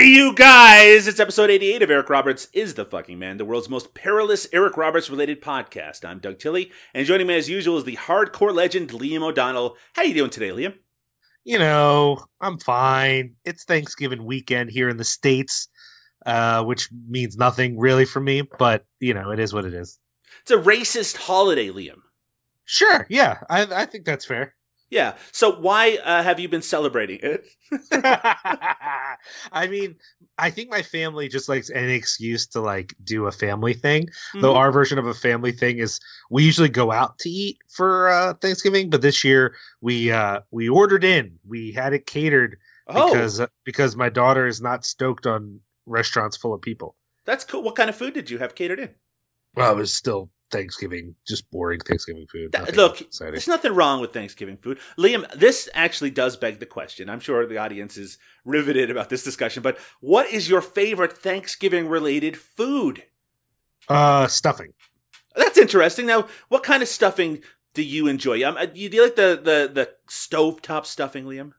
Hey, you guys! It's episode 88 of Eric Roberts is the Fucking Man, the world's most perilous Eric Roberts related podcast. I'm Doug Tilley, and joining me as usual is the hardcore legend Liam O'Donnell. How you doing today, Liam? you know, I'm fine. It's Thanksgiving weekend here in the States, uh, which means nothing really for me, but you know, it is what it is. It's a racist holiday, Liam. Sure, yeah, I, I think that's fair. Yeah. So why uh, have you been celebrating it? I mean, I think my family just likes any excuse to like do a family thing. Though Mhm. our version of a family thing is we usually go out to eat for uh, Thanksgiving, but this year we uh, we ordered in. We had it catered oh, because uh, because my daughter is not stoked on restaurants full of people. that's cool. What kind of food did you have catered in? Well, it was still Thanksgiving, just boring Thanksgiving food. Nothing look, exciting. There's nothing wrong with Thanksgiving food. Liam, this actually does beg the question. I'm sure the audience is riveted about this discussion, but what is your favorite Thanksgiving related food? uh, stuffing. That's interesting. Now, what kind of stuffing do you enjoy? Um, uh, do you like the the the stovetop stuffing, Liam?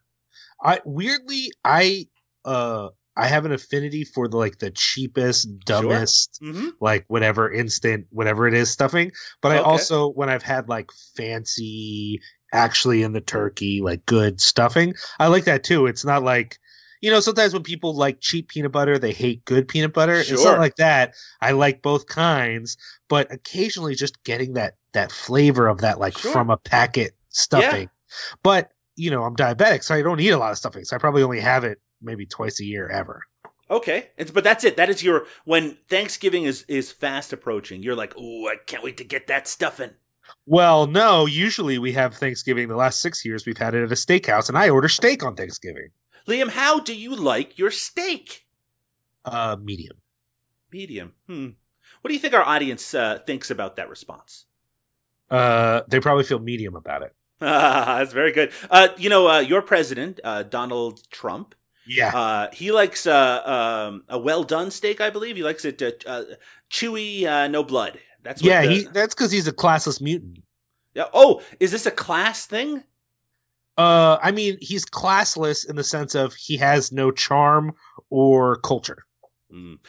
I weirdly, I uh, I have an affinity for the like the cheapest, dumbest, Mm-hmm. like whatever instant, whatever it is stuffing. But I Okay. also, when I've had like fancy, actually in the turkey, like good stuffing, I like that too. It's not like, you know, sometimes when people like cheap peanut butter, they hate good peanut butter. It's Sure. not like that. I like both kinds, but occasionally just getting that that flavor of that like Sure. from a packet stuffing. But you know, I'm diabetic, so I don't eat a lot of stuffing. So I probably only have it maybe twice a year ever. Okay, it's, but that's it. That is your when Thanksgiving is is fast approaching. You're like, oh, I can't wait to get that stuffing. Well, no. Usually we have Thanksgiving. The last six years we've had it at a steakhouse, and I order steak on Thanksgiving. Liam, how do you like your steak? Uh, medium. Medium. Hmm. What do you think our audience uh, thinks about that response? Uh, they probably feel medium about it. Ah, that's very good. Uh, you know, uh, your president, uh, Donald Trump, Yeah. uh, he likes uh, um, a well done steak, I believe. He likes it uh, uh, chewy, uh, no blood. That's what yeah. the- He. That's because he's a classless mutant. Yeah. Oh, is this a class thing? Uh, I mean, he's classless in the sense of he has no charm or culture. Mm.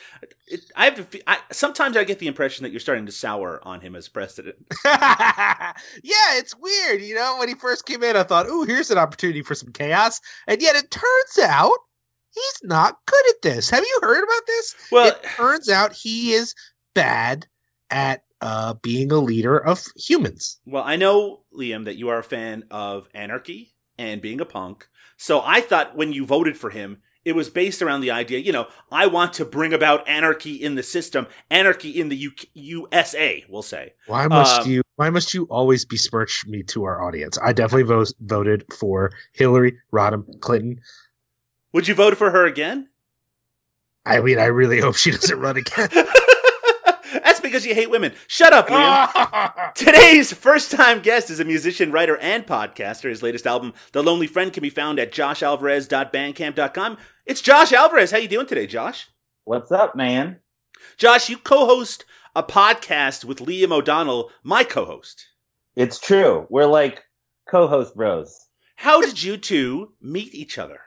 It, I have. To, I, sometimes I get the impression that you're starting to sour on him as president. yeah, it's weird. You know, when he first came in, I thought, "Ooh, here's an opportunity for some chaos," and yet it turns out he's not good at this. Have you heard about this? Well, it turns out he is bad at uh, being a leader of humans. Well, I know, Liam, that you are a fan of anarchy and being a punk. So I thought when you voted for him, it was based around the idea, you know, I want to bring about anarchy in the system, anarchy in the USA, we'll say. Why must Um, you? Why must you always besmirch me to our audience? I definitely vo- voted for Hillary Rodham Clinton. Would you vote for her again? I mean, I really hope she doesn't run again. That's because you hate women. Shut up, Liam. Today's first time guest is a musician, writer, and podcaster. His latest album, The Lonely Friend, can be found at joshalvarez.bandcamp.com. It's Josh Alvarez. How you doing today, Josh? What's up, man? Josh, you co-host a podcast with Liam O'Donnell, my co-host. It's true. We're like co-host bros. How did you two meet each other?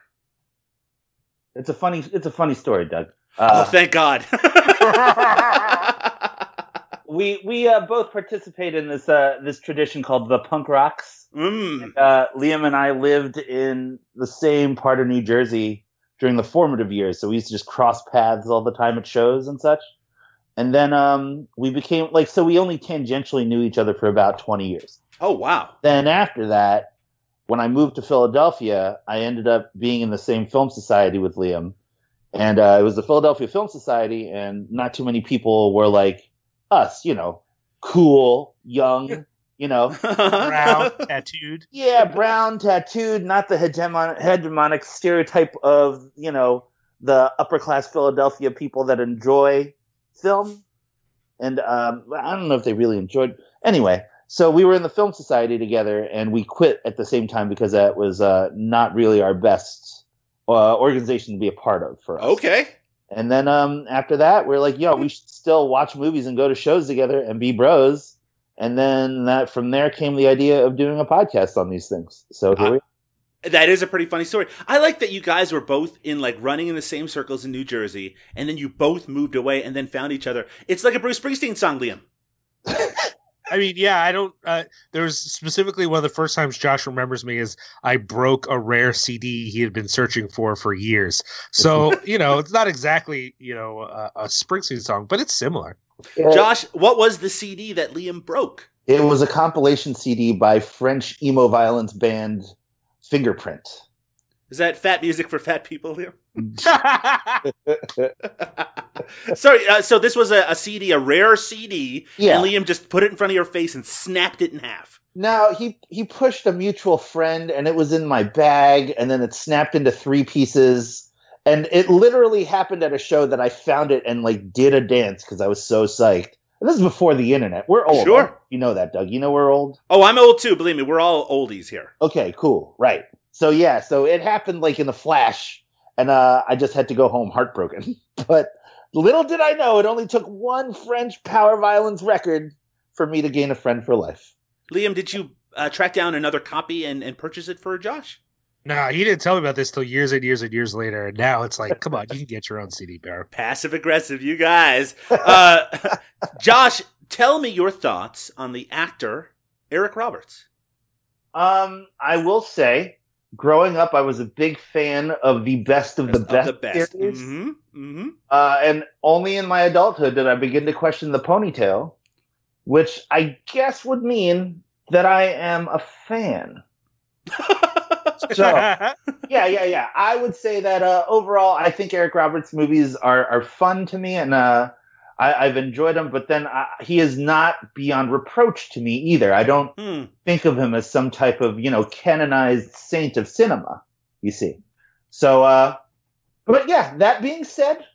It's a funny. It's a funny story, Doug. oh, Uh, thank God. we we uh, both participate in this uh, this tradition called the punk rocks. mm. Uh, Liam and I lived in the same part of New Jersey during the formative years, so we used to just cross paths all the time at shows and such. And then um, we became like so. We only tangentially knew each other for about twenty years. Oh, wow. then after that, when I moved to Philadelphia, I ended up being in the same film society with Liam. And uh, it was the Philadelphia Film Society, and not too many people were like us, you know, cool, young, you know, Brown, tattooed. yeah, brown, tattooed, not the hegemon- hegemonic stereotype of you know the upper class Philadelphia people that enjoy film. And um, I don't know if they really enjoyed. Anyway, so we were in the film society together, and we quit at the same time because that was uh, not really our best uh, organization to be a part of for us. okay. And then um, after that, we're like, yo, we should still watch movies and go to shows together and be bros. And then that from there came the idea of doing a podcast on these things. So here Uh, we That is a pretty funny story. I like that you guys were both in like running in the same circles in New Jersey, and then you both moved away and then found each other. It's like a Bruce Springsteen song, Liam. I mean, yeah, I don't. Uh, there was specifically one of the first times Josh remembers me is I broke a rare CD he had been searching for for years. So you know, it's not exactly you know a, a Springsteen song, but it's similar. Josh, what was the CD that Liam broke? It was a compilation CD by French emo violence band Fingerprint. Is that fat music for fat people, Liam? Sorry, uh, so this was a, a CD, a rare CD, Yeah. and Liam just put it in front of your face and snapped it in half. Now he he pushed a mutual friend, and it was in my bag, and then it snapped into three pieces. And it literally happened at a show that I found it and like did a dance because I was so psyched. And this is before the internet. We're old. Sure. right? You know that, Doug. You know we're old. Oh, I'm old too. Believe me, we're all oldies here. Okay, cool. Right. So yeah, so it happened like in the flash, and uh, I just had to go home heartbroken. but little did I know, it only took one French power violence record for me to gain a friend for life. Liam, did you uh, track down another copy and, and purchase it for Josh? no, he didn't tell me about this till years and years and years later, and now it's like, come on, you can get your own CD, Bear. Passive aggressive, you guys. Uh, Josh, tell me your thoughts on the actor Eric Roberts. Um, I will say, growing up, I was a big fan of the best of the Of best, the best. series. hmm hmm Uh, and only in my adulthood did I begin to question the ponytail, which I guess would mean that I am a fan. So, yeah, yeah, yeah. I would say that uh, overall, I think Eric Roberts movies are, are fun to me, and uh, I, I've enjoyed him, But then uh, he is not beyond reproach to me either. I don't Hmm. think of him as some type of you know canonized saint of cinema. You see, so uh, but yeah. That being said,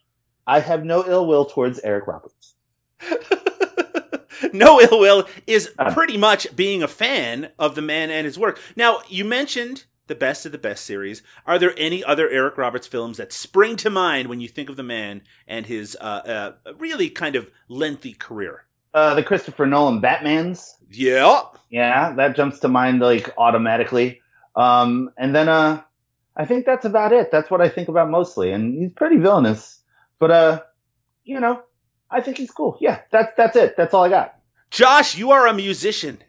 I have no ill will towards Eric Roberts. no ill will is Uh. pretty much being a fan of the man and his work. Now, you mentioned the best of the best series. Are there any other Eric Roberts films that spring to mind when you think of the man and his uh, uh, really kind of lengthy career? Uh, the Christopher Nolan Batman's Yeah. Yeah, that jumps to mind like automatically. Um, and then uh, I think that's about it. That's what I think about mostly. And he's pretty villainous, but uh, you know, I think he's cool. Yeah, that's that's it. That's all I got. Josh, you are a musician.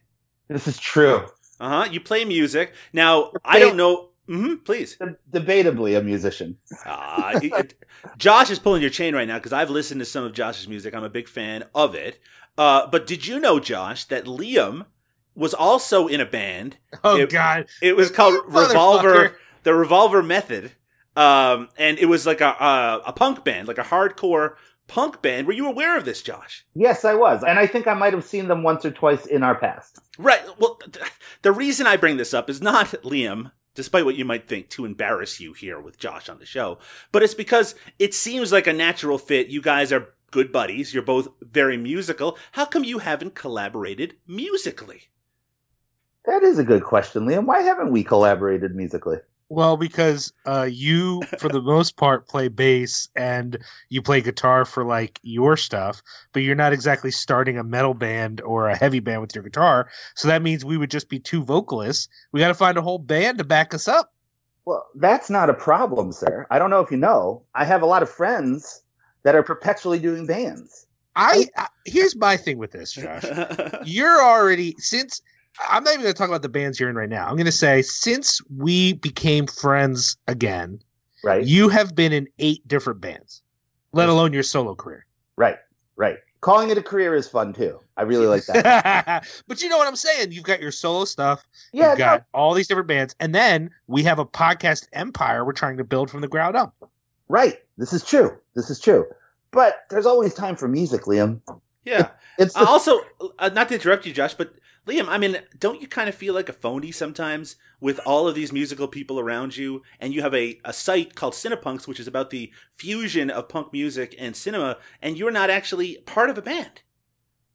This is true. Uh huh. You play music. Now, I don't know. hmm please. De- debatably a musician. Uh, it- Josh is pulling your chain right now because I've listened to some of Josh's music. I'm a big fan of it. Uh, but did you know, Josh, that Liam was also in a band? Oh It- God, It was called Revolver, the Revolver Method, um, and it was like a, a a punk band, like a hardcore punk band. Were you aware of this, Josh? Yes, I was, and I think I might have seen them once or twice in our past. Right. Well, the reason I bring this up is not Liam, despite what you might think, to embarrass you here with Josh on the show, but it's because it seems like a natural fit. You guys are good buddies. You're both very musical. How come you haven't collaborated musically? That is a good question, Liam. Why haven't we collaborated musically? Well, because uh, you, for the most part, play bass and you play guitar for like your stuff, but you're not exactly starting a metal band or a heavy band with your guitar. So that means we would just be two vocalists. We got to find a whole band to back us up. Well, that's not a problem, sir. I don't know if you know. I have a lot of friends that are perpetually doing bands. I, I here's my thing with this, Josh. You're already since I'm not even going to talk about the bands you're in right now. I'm going to say since we became friends again, Right? you have been in eight different bands, let alone your solo career. Right. Right. Calling it a career is fun too. I really like that. but you know what I'm saying? You've got your solo stuff. yeah. You've no, got all these different bands, and then we have a podcast empire we're trying to build from the ground up. right. This is true. This is true. But there's always time for music, Liam. yeah. It's the, Uh, also, uh, not to interrupt you, Josh, but Liam, I mean, don't you kind of feel like a phony sometimes with all of these musical people around you? And you have a, a site called Cinepunks, which is about the fusion of punk music and cinema, and you're not actually part of a band.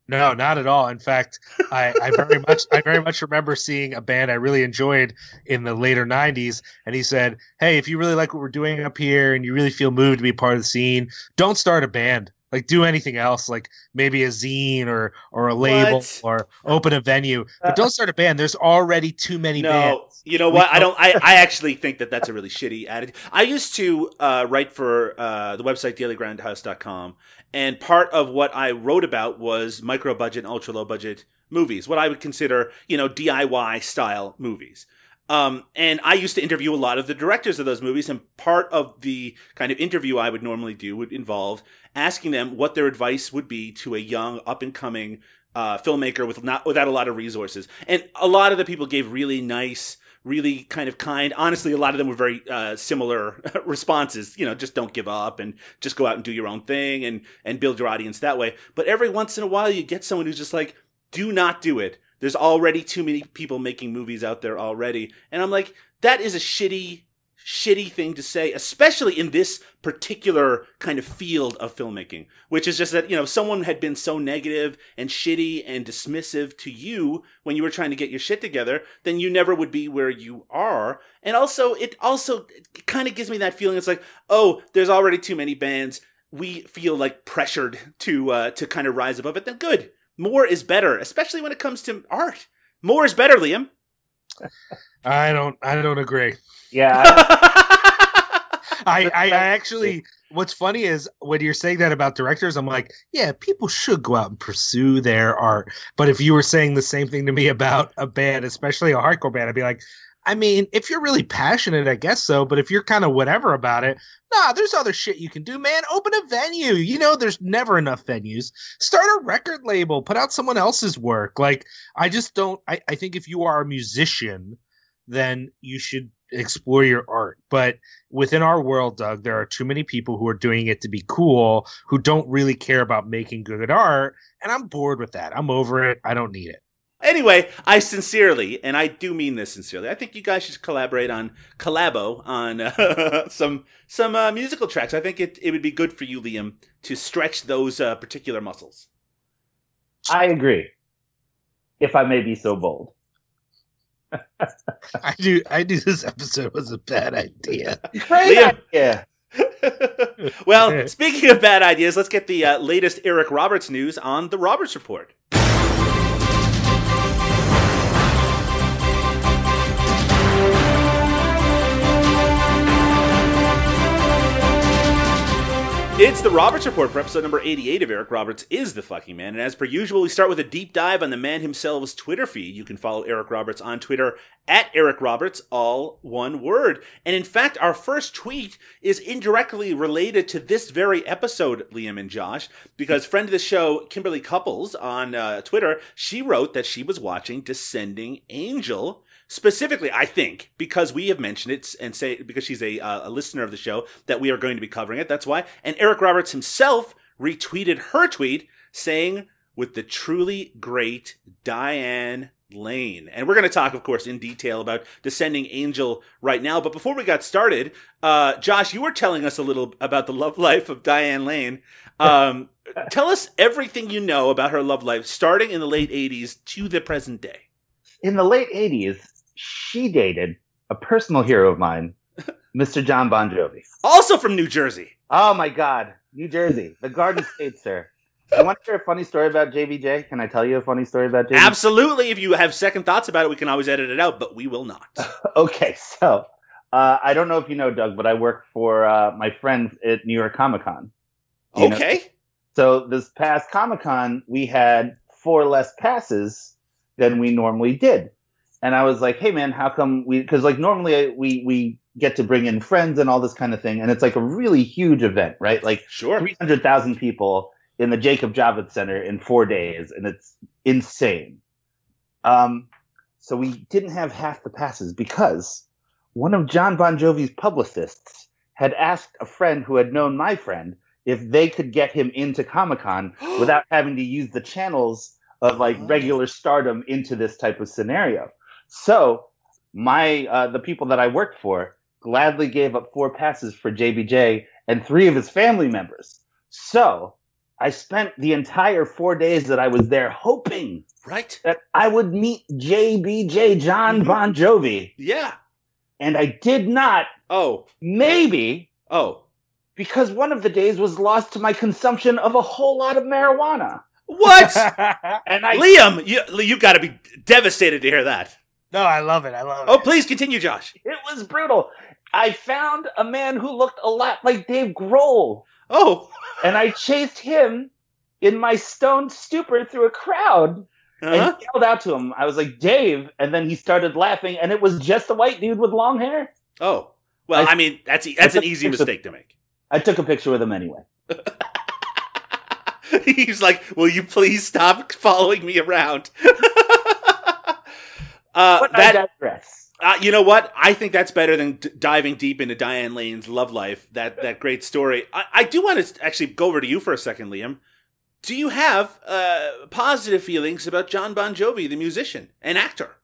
No, not at all. In fact, I, I very much I very much remember seeing a band I really enjoyed in the later '90s, and he said, "Hey, if you really like what we're doing up here and you really feel moved to be part of the scene, don't start a band. Like do anything else, like maybe a zine or or a label What? or open a venue, but don't start a band. There's already too many No, bands. you know what? I don't. I, I actually think that that's a really shitty attitude. I used to uh, write for uh, the website dailygrindhouse.com, and part of what I wrote about was micro budget and ultra low budget movies, what I would consider, you know, DIY style movies. Um, and I used to interview a lot of the directors of those movies, and part of the kind of interview I would normally do would involve asking them what their advice would be to a young, up and coming uh, filmmaker with not without a lot of resources. And a lot of the people gave really nice, really kind of kind. Honestly, a lot of them were very uh, similar responses. You know, just don't give up and just go out and do your own thing and and build your audience that way. But every once in a while, you get someone who's just like, do not do it. There's already too many people making movies out there already, and I'm like, that is a shitty. Shitty thing to say, especially in this particular kind of field of filmmaking, which is just that, you know, someone had been so negative and shitty and dismissive to you when you were trying to get your shit together, then you never would be where you are. And also, it also kind of gives me that feeling. It's like, oh, there's already too many bands. We feel like pressured to uh, to kind of rise above it. Then good, more is better, especially when it comes to art. More is better, Liam. I don't I don't agree. Yeah, I, I, I, I actually what's funny is when you're saying that about directors, I'm like, yeah, people should go out and pursue their art. But if you were saying the same thing to me about a band, especially a hardcore band, I'd be like, I mean, if you're really passionate, I guess so. But if you're kind of whatever about it, nah, there's other shit you can do, man. Open a venue. You know, there's never enough venues. Start a record label, put out someone else's work. Like, I just don't, I, I think if you are a musician, then you should explore your art. But within our world, Doug, there are too many people who are doing it to be cool who don't really care about making good art. And I'm bored with that. I'm over it. I don't need it. Anyway, I sincerely, and I do mean this sincerely, I think you guys should collaborate on collabo on uh, some some uh, musical tracks. I think it, it would be good for you, Liam, to stretch those uh, particular muscles. I agree. If I may be so bold. I do. I knew this episode was a bad idea. Great Liam. idea. well, speaking of bad ideas, let's get the uh, latest Eric Roberts news on the Roberts Report. It's the Roberts Report for episode number 88 of Eric Roberts is the fucking man. And as per usual, we start with a deep dive on the man himself's Twitter feed. You can follow Eric Roberts on Twitter at Eric Roberts, all one word. And in fact, our first tweet is indirectly related to this very episode, Liam and Josh, because friend of the show, Kimberly Couples on uh, Twitter, she wrote that she was watching Descending Angel specifically i think because we have mentioned it and say because she's a, uh, a listener of the show that we are going to be covering it. That's why. And eric roberts himself retweeted her tweet saying with the truly great diane lane. And we're going to talk of course in detail about descending angel right now. But before we got started uh, josh you were telling us a little about the love life of diane lane. Um, tell us everything you know about her love life starting in the late 80s to the present day. In the late 80s, she dated a personal hero of mine, Mr. John Bon Jovi. also from New Jersey. Oh my God, New Jersey, the Garden State, sir. I want to hear a funny story about JBJ. Can I tell you a funny story about JBJ? Absolutely. If you have second thoughts about it, we can always edit it out, but we will not. Okay, so uh, I don't know if you know Doug, but I work for uh, my friends at New York Comic Con. You know- Okay. So this past Comic Con, we had four less passes than we normally did, and I was like, "Hey, man, how come we?" Because like normally I- we we get to bring in friends and all this kind of thing, and it's like a really huge event, right? Like Sure. three hundred thousand people in the Jacob Javits Center in four days, and it's insane. Um, so we didn't have half the passes because one of John Bon Jovi's publicists had asked a friend who had known my friend if they could get him into Comic Con without having to use the channels of like regular stardom into this type of scenario. So my uh, the people that I worked for gladly gave up four passes for JBJ and three of his family members. So I spent the entire four days that I was there hoping Right? that I would meet JBJ John Mhm. Bon Jovi, Yeah. and I did not. Oh. Maybe Oh. because one of the days was lost to my consumption of a whole lot of marijuana. What? And I Liam, you you got to be devastated to hear that. No, I love it. I love it. Oh, please continue, Josh. it was brutal. I found a man who looked a lot like Dave Grohl, Oh. and I chased him in my stoned stupor through a crowd Uh-huh. and yelled out to him. I was like, Dave, and then he started laughing, and it was just a white dude with long hair. Oh. Well, I- I mean, that's e- that's I an easy mistake to make. I took a picture with him anyway. He's like, "Will you please stop following me around?" uh, that I digress. Uh, you know what? I think that's better than d- diving deep into Diane Lane's love life. That that great story. I, I do want to actually go over to you for a second, Liam. Do you have uh, positive feelings about John Bon Jovi, the musician and actor?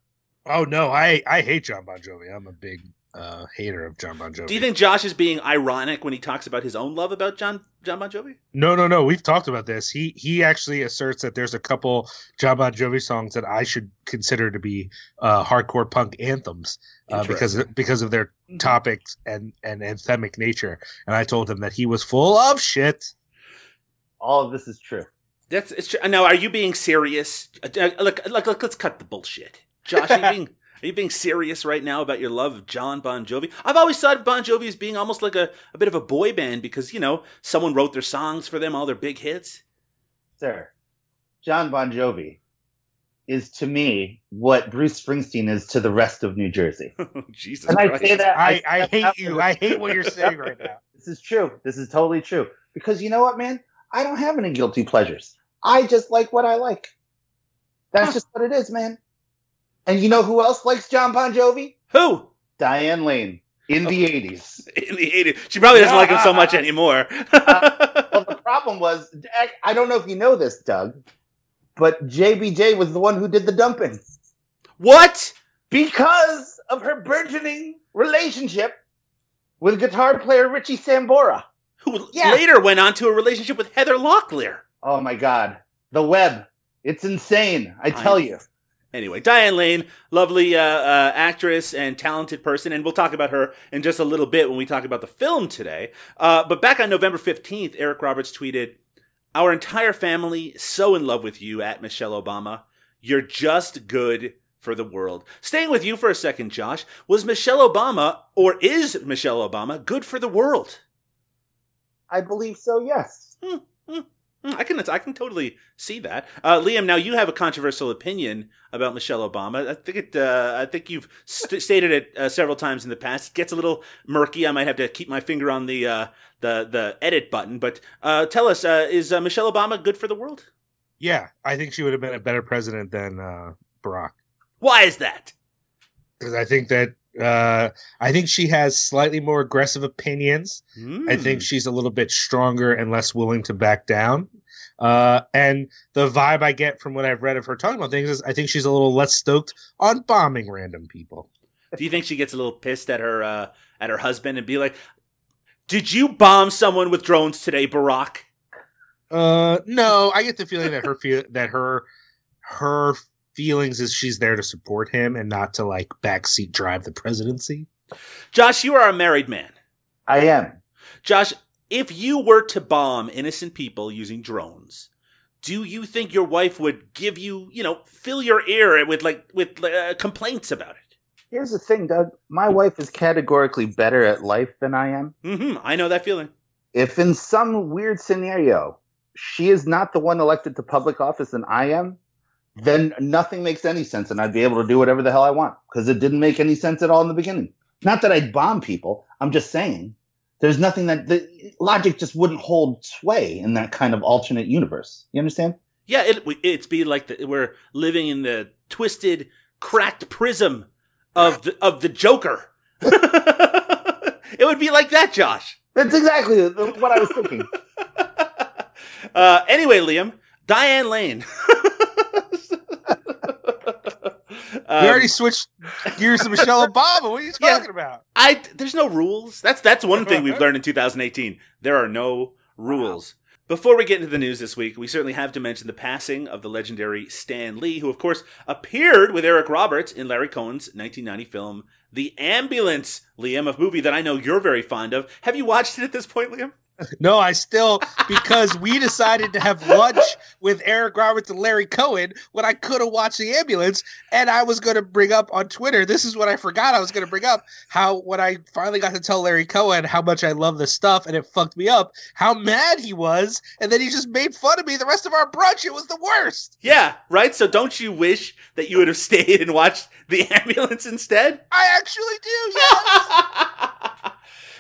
Oh no, I I hate John Bon Jovi. I'm a big uh, hater of John Bon Jovi. Do you think Josh is being ironic when he talks about his own love about John John Bon Jovi? No, no, no. We've talked about this. He he actually asserts that there's a couple John Bon Jovi songs that I should consider to be uh, hardcore punk anthems uh, because Interesting. because of their Mm-hmm. topics and and anthemic nature. And I told him that he was full of shit. All of this is true. That's it's true. Now, are you being serious? Uh, uh, look, look, look, let's cut the bullshit. Josh, are you being are you being serious right now about your love of John Bon Jovi? I've always thought of Bon Jovi as being almost like a, a bit of a boy band because you know someone wrote their songs for them, all their big hits. Sir, John Bon Jovi is to me what Bruce Springsteen is to the rest of New Jersey. Oh, Jesus And I say that I, I say hate that you. I hate what you're saying right now. This is true. This is totally true. Because you know what, man? I don't have any guilty pleasures. I just like what I like. That's just what it is, man. And you know who else likes John Bon Jovi? Who Diane Lane in the 80s. in the '80s? She probably doesn't like him so much anymore. Well, the problem was, I- don't know if you know this, Doug, but JBJ was the one who did the dumping what? because of her burgeoning relationship with guitar player Richie Sambora. Who Yeah. later went on to a relationship with Heather Locklear? Oh my God. The web. It's insane. I tell I- you. Anyway, Diane Lane, lovely uh, uh, actress and talented person, and we'll talk about her in just a little bit when we talk about the film today. Uh, but back on November 15th, Eric Roberts tweeted, Our entire family so in love with you at Michelle Obama. You're just good for the world. Staying with you for a second, Josh, was Michelle Obama, or is Michelle Obama, good for the world? I believe so, yes. Hmm, I can I can totally see that. Uh, Liam, now you have a controversial opinion about Michelle Obama. I think it. Uh, I think you've st- stated it uh, several times in the past. It gets a little murky. I might have to keep my finger on the uh, the the edit button. But uh, tell us, uh, is uh, Michelle Obama good for the world? Yeah, I think she would have been a better president than uh, Barack. Why is that? because I think that uh, I think she has slightly more aggressive opinions. I Hmm. think she's a little bit stronger and less willing to back down. Uh, and the vibe I get from what I've read of her talking about things is I think she's a little less stoked on bombing random people. Do you think she gets a little pissed at her uh, at her husband and be like, "Did you bomb someone with drones today, Barack?" Uh, no, I get the feeling that her feel that her her feelings is she's there to support him and not to like backseat drive the presidency. Josh, you are a married man. I am. Josh, if you were to bomb innocent people using drones, do you think your wife would give you, you know, fill your ear with like with uh, complaints about it? Here's the thing, Doug. My wife is categorically better at life than I am. hmm I know that feeling. If in some weird scenario she is not the one elected to public office and I am, then nothing makes any sense and I'd be able to do whatever the hell I want because it didn't make any sense at all in the beginning. Not that I'd bomb people. I'm just saying there's nothing that the logic just wouldn't hold sway in that kind of alternate universe. You understand? Yeah, it it's be like the, we're living in the twisted, cracked prism of the of the Joker. it would be like that, Josh. That's exactly what I was thinking. uh, anyway, Liam, Diane Lane. Um, we already switched gears to Michelle Obama. What are you Yeah. talking about? I there's no rules. That's that's one thing we've learned in 2018. There are no rules. Before we get into the news this week, we certainly have to mention the passing of the legendary Stan Lee, who of course appeared with Eric Roberts in Larry Cohen's 1990 film The Ambulance. Liam, a movie that I know you're very fond of. Have you watched it at this point, Liam? No, I still because we decided to have lunch with Eric Roberts and Larry Cohen when I could have watched the ambulance, and I was going to bring up on Twitter. This is what I forgot I was going to bring up how when I finally got to tell Larry Cohen how much I love this stuff, and it fucked me up. How mad he was, and then he just made fun of me the rest of our brunch. It was the worst. Yeah, right. So don't you wish that you would have stayed and watched The Ambulance instead? I actually do. Yeah.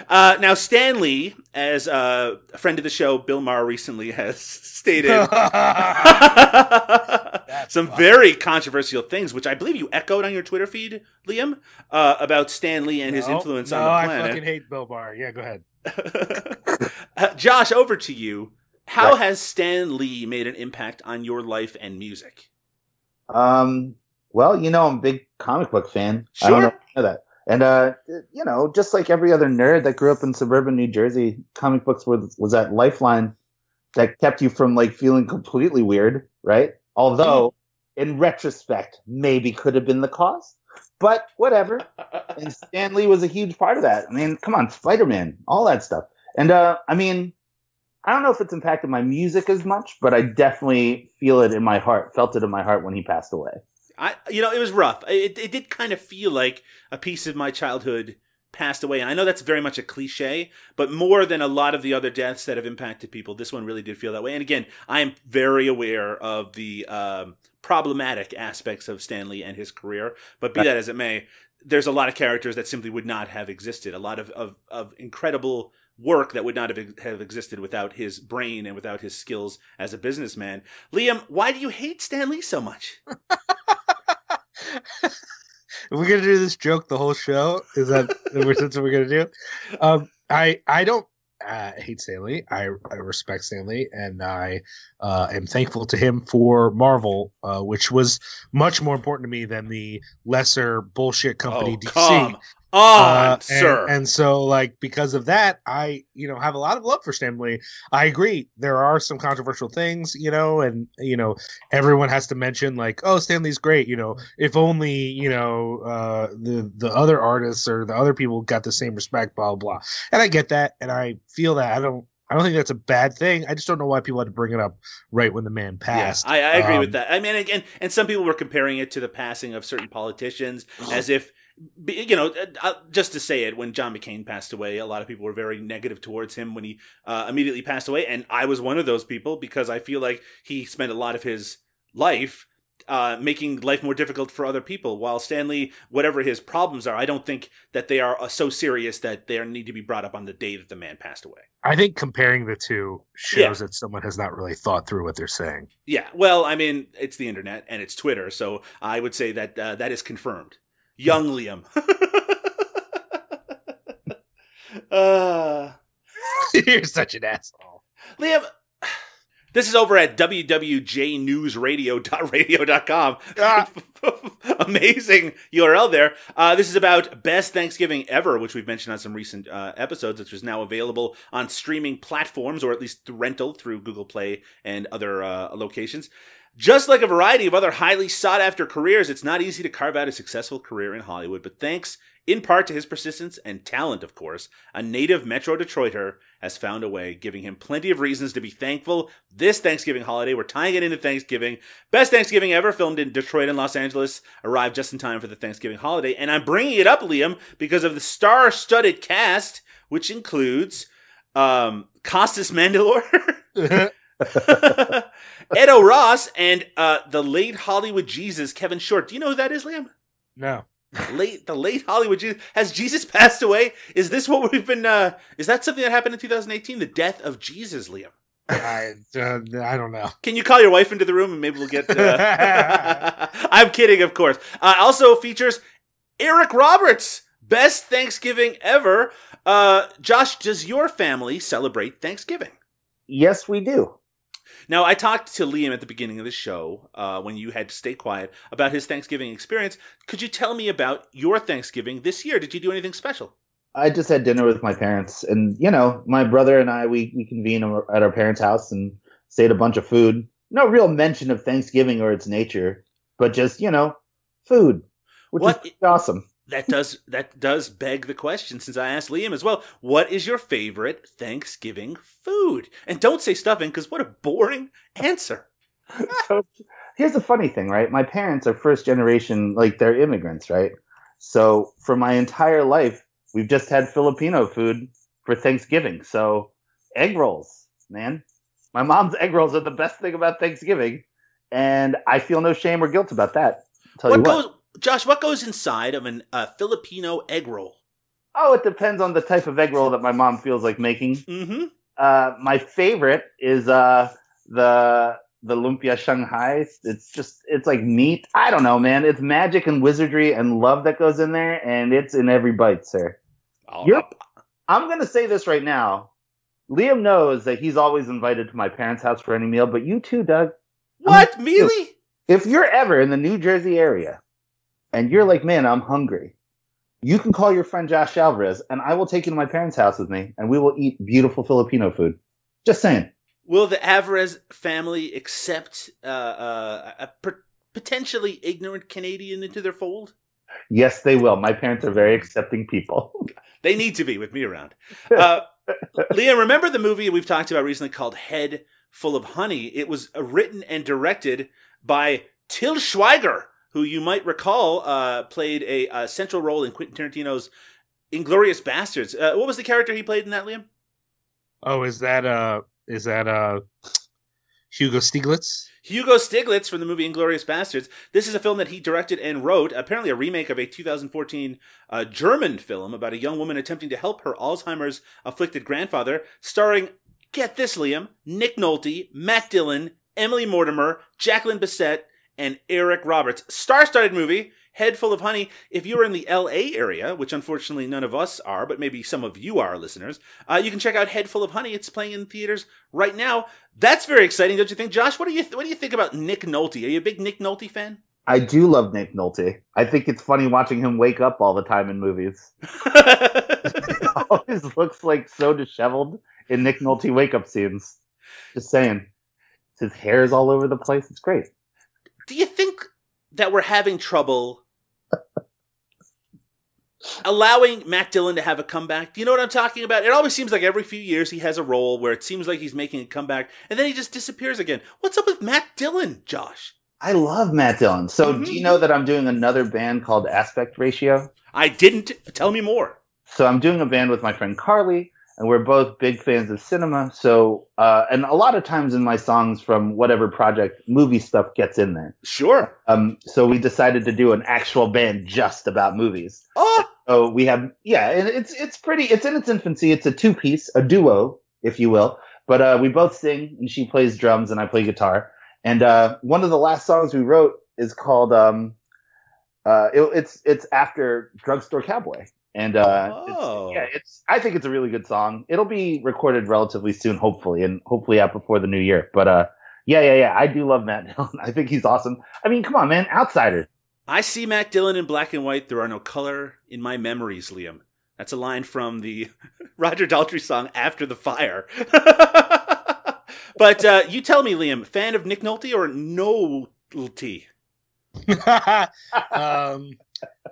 uh, now, Stan Lee, as uh, a friend of the show, Bill Maher recently has stated some funny. very controversial things, which I believe you echoed on your Twitter feed, Liam, uh, about Stan Lee and his influence no, on the planet. I fucking hate Bill Barr. Yeah, go ahead. Uh, Josh, over to you. How Right. has Stan Lee made an impact on your life and music? Um, well, you know, I'm a big comic book fan. I don't know, Sure. if you know that. And uh, you know, just like every other nerd that grew up in suburban New Jersey, comic books was was that lifeline that kept you from like feeling completely weird, right? Although, in retrospect, maybe could have been the cause, but whatever. And Stan Lee was a huge part of that. I mean, come on, Spider Man, all that stuff. And uh, I mean, I don't know if it's impacted my music as much, but I definitely feel it in my heart, felt it in my heart when he passed away. I, you know, it was rough. It, it did kind of feel like a piece of my childhood passed away. And I know that's very much a cliche, but more than a lot of the other deaths that have impacted people, this one really did feel that way. And again, I am very aware of the um, problematic aspects of Stan Lee and his career. But be that as it may, there's a lot of characters that simply would not have existed. A lot of, of, of incredible work that would not have, have existed without his brain and without his skills as a businessman. Liam, why do you hate Stan Lee so much? we're gonna do this joke the whole show. Is that that's what we're gonna do? Um, I I don't uh, hate Stan Lee. I I respect Stan Lee, and I uh, am thankful to him for Marvel, uh, which was much more important to me than the lesser bullshit company oh, DC. come on, Uh, and, sir. And so, like, because of that, I, you know, have a lot of love for Stan Lee. I agree. There are some controversial things, you know, and, you know, everyone has to mention, like, oh, Stan Lee's great. You know, if only, you know, uh, the, the other artists or the other people got the same respect, blah, blah, blah. And I get that. And I feel that. I don't, I don't think that's a bad thing. I just don't know why people had to bring it up right when the man passed. Yeah, I, I agree Um, with that. I mean, again, and some people were comparing it to the passing of certain politicians as if, you know, uh, uh, just to say it, when John McCain passed away, a lot of people were very negative towards him when he uh, immediately passed away. And I was one of those people because I feel like he spent a lot of his life uh, making life more difficult for other people. While Stan Lee, whatever his problems are, I don't think that they are uh, so serious that they need to be brought up on the day that the man passed away. I think comparing the two shows that someone has not really thought through what they're saying. Yeah, well, I mean, it's the internet and it's Twitter, so I would say that uh, that is confirmed. Young Liam. uh, You're such an asshole. Liam, this is over at wwjnewsradio.radio.com. Ah. Amazing URL there. Uh, this is about Best Thanksgiving Ever, which we've mentioned on some recent uh, episodes, which is now available on streaming platforms or at least rental through Google Play and other uh, locations. Just like a variety of other highly sought after careers, it's not easy to carve out a successful career in Hollywood, but thanks in part to his persistence and talent, of course, a native Metro Detroiter has found a way, giving him plenty of reasons to be thankful this Thanksgiving holiday. We're tying it into Thanksgiving. Best Thanksgiving ever, filmed in Detroit and Los Angeles, arrived just in time for the Thanksgiving holiday. And I'm bringing it up, Liam, because of the star studded cast, which includes um, Costas Mandylor. Edo Ross and uh, the late Hollywood Jesus Kevin Short. Do you know who that is, Liam? no. Late the late Hollywood Jesus has Jesus passed away? Is this what we've been? Uh, is that something that happened in 2018? The death of Jesus, Liam. I, uh, I don't know. Can you call your wife into the room and maybe we'll get? Uh... I'm kidding, of course. Uh, also features Eric Roberts, best Thanksgiving ever. Uh, Josh, does your family celebrate Thanksgiving? Yes, we do. Now, I talked to Liam at the beginning of the show uh, when you had to stay quiet about his Thanksgiving experience. Could you tell me about your Thanksgiving this year? Did you do anything special? I just had dinner with my parents, and you know, my brother and I we we convened at our parents' house and stayed a bunch of food. No real mention of Thanksgiving or its nature, but just you know, food, which What- is awesome. That does that does beg the question since I asked Liam as well. What is your favorite Thanksgiving food? And don't say stuffing because what a boring answer. so here's the funny thing, right? My parents are first generation, like they're immigrants, right? So for my entire life, we've just had Filipino food for Thanksgiving. So egg rolls, man. My mom's egg rolls are the best thing about Thanksgiving, and I feel no shame or guilt about that. Tell what you what. goes, Josh? What goes inside of an uh, Filipino egg roll? Oh, it depends on the type of egg roll that my mom feels like making. Mm-hmm. Uh, my favorite is uh, the the lumpia Shanghai. It's just it's like meat. I don't know, man. It's magic and wizardry and love that goes in there, and it's in every bite, sir. You're- I'm gonna say this right now. Liam knows that he's always invited to my parents' house for any meal, but you too, Doug. what? Really? If you're ever in the New Jersey area and you're like, man, I'm hungry, you can call your friend Josh Alvarez, and I will take you to my parents' house with me, and we will eat beautiful Filipino food. Just saying. Will the Alvarez family accept uh, uh, a per- potentially ignorant Canadian into their fold? Yes, they will. My parents are very accepting people. They need to be with me around. Uh, Liam, remember the movie we've talked about recently called Head Full of Honey? It was uh, written and directed by Til Schweiger, who you might recall uh, played a, uh central role in Quentin Tarantino's Inglourious Basterds. Uh, what was the character he played in that, Liam? Oh, is that uh is that uh Hugo Stiglitz? Hugo Stiglitz from the movie Inglourious Basterds. This is a film that he directed and wrote, apparently a remake of a 2014 uh, German film about a young woman attempting to help her Alzheimer's afflicted grandfather, starring, get this, Liam, Nick Nolte, Matt Dillon, Emily Mortimer, Jacqueline Bisset, and Eric Roberts. Star studded movie. Head full of honey. If you're in the LA area, which unfortunately none of us are, but maybe some of you are listeners, uh, you can check out Head Full of Honey. It's playing in theaters right now. That's very exciting, don't you think, Josh? What do you th- what do you think about Nick Nolte? Are you a big Nick Nolte fan? I do love Nick Nolte. I think it's funny watching him wake up all the time in movies. He always looks like so disheveled in Nick Nolte wake up scenes. Just saying. His hair's all over the place. It's great. Do you think that we're having trouble allowing Matt Dillon to have a comeback? Do you know what I'm talking about? It always seems like every few years he has a role where it seems like he's making a comeback, and then he just disappears again. What's up with Matt Dillon, Josh? I love Matt Dillon. So, Mhm. do you know that I'm doing another band called Aspect Ratio? I didn't. Tell me more. So, I'm doing a band with my friend Carly, and we're both big fans of cinema. So, uh, and a lot of times in my songs from whatever project, movie stuff gets in there. Sure. Um, so we decided to do an actual band just about movies. Oh, So we have, yeah, and it's it's pretty. It's in its infancy. It's a two piece, a duo, if you will. But uh, we both sing, and she plays drums, and I play guitar. And uh, one of the last songs we wrote is called um, uh, it, it's it's after Drugstore Cowboy, and uh, it's- Oh. yeah, it's I think it's a really good song. It'll be recorded relatively soon, hopefully, and hopefully out before the new year. But uh, yeah, yeah, yeah, I do love Matt Dillon. I think he's awesome. I mean, come on, man, Outsiders. I see Matt Dillon in black and white. There are no color in my memories, Liam. That's a line from the Roger Daltrey song "After the Fire." but uh, you tell me, Liam, fan of Nick Nolte or Nolte? um,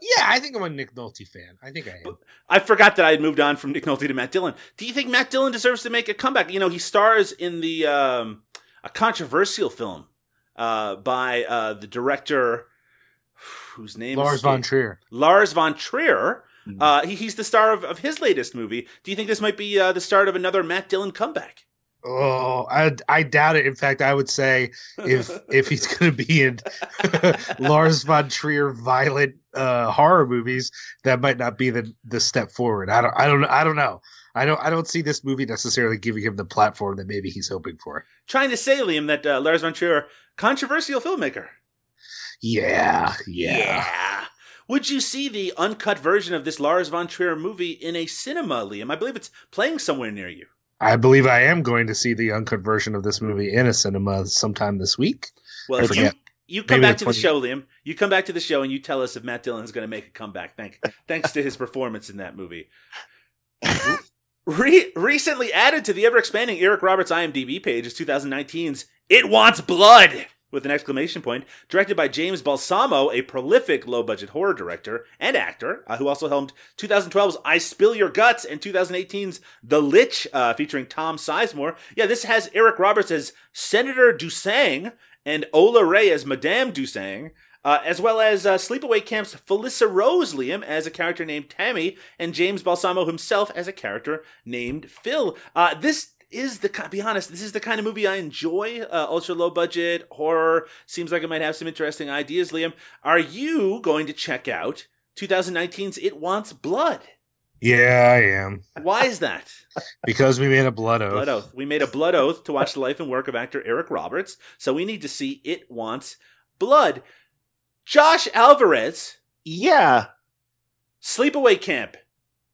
yeah, I think I'm a Nick Nolte fan. I think I am. I forgot that I had moved on from Nick Nolte to Matt Dillon. Do you think Matt Dillon deserves to make a comeback? You know, he stars in the um, a controversial film uh, by uh, the director whose name is Lars escapes- von Trier. Lars von Trier. Mhm. Uh, he, he's the star of, of his latest movie. Do you think this might be uh, the start of another Matt Dillon comeback? Oh, I I doubt it. In fact, I would say if if he's going to be in Lars von Trier violent uh, horror movies, that might not be the the step forward. I don't I don't I don't know. I don't I don't see this movie necessarily giving him the platform that maybe he's hoping for. Trying to say, Liam, that uh, Lars von Trier, controversial filmmaker. Yeah, yeah. Would you see the uncut version of this Lars von Trier movie in a cinema, Liam? I believe it's playing somewhere near you. I believe I am going to see the uncut version of this movie in a cinema sometime this week. Well, I you, you come Maybe back to the show, Liam. You come back to the show and you tell us if Matt Dillon is going to make a comeback. Thank, thanks to his performance in that movie. Re- recently added to the ever expanding Eric Roberts IMDb page is 2019's It Wants Blood with an exclamation point, directed by James Balsamo, a prolific low budget horror director and actor uh, who also helmed 2012's I Spill Your Guts and 2018's The Lich uh, featuring Tom Sizemore. Yeah, this has Eric Roberts as Senator Dusang and Ola Ray as Madame Dusang. Uh, as well as uh, Sleepaway Camp's Felissa Rose Liam as a character named Tammy, and James Balsamo himself as a character named Phil. Uh, this is the be honest, this is the kind of movie I enjoy. Uh, ultra low budget horror seems like it might have some interesting ideas. Liam, are you going to check out 2019's It Wants Blood? Yeah, I am. Why is that? Because we made a blood oath. Blood oath. We made a blood oath to watch the life and work of actor Eric Roberts, so we need to see It Wants Blood. Josh Alvarez, Yeah, Sleepaway Camp.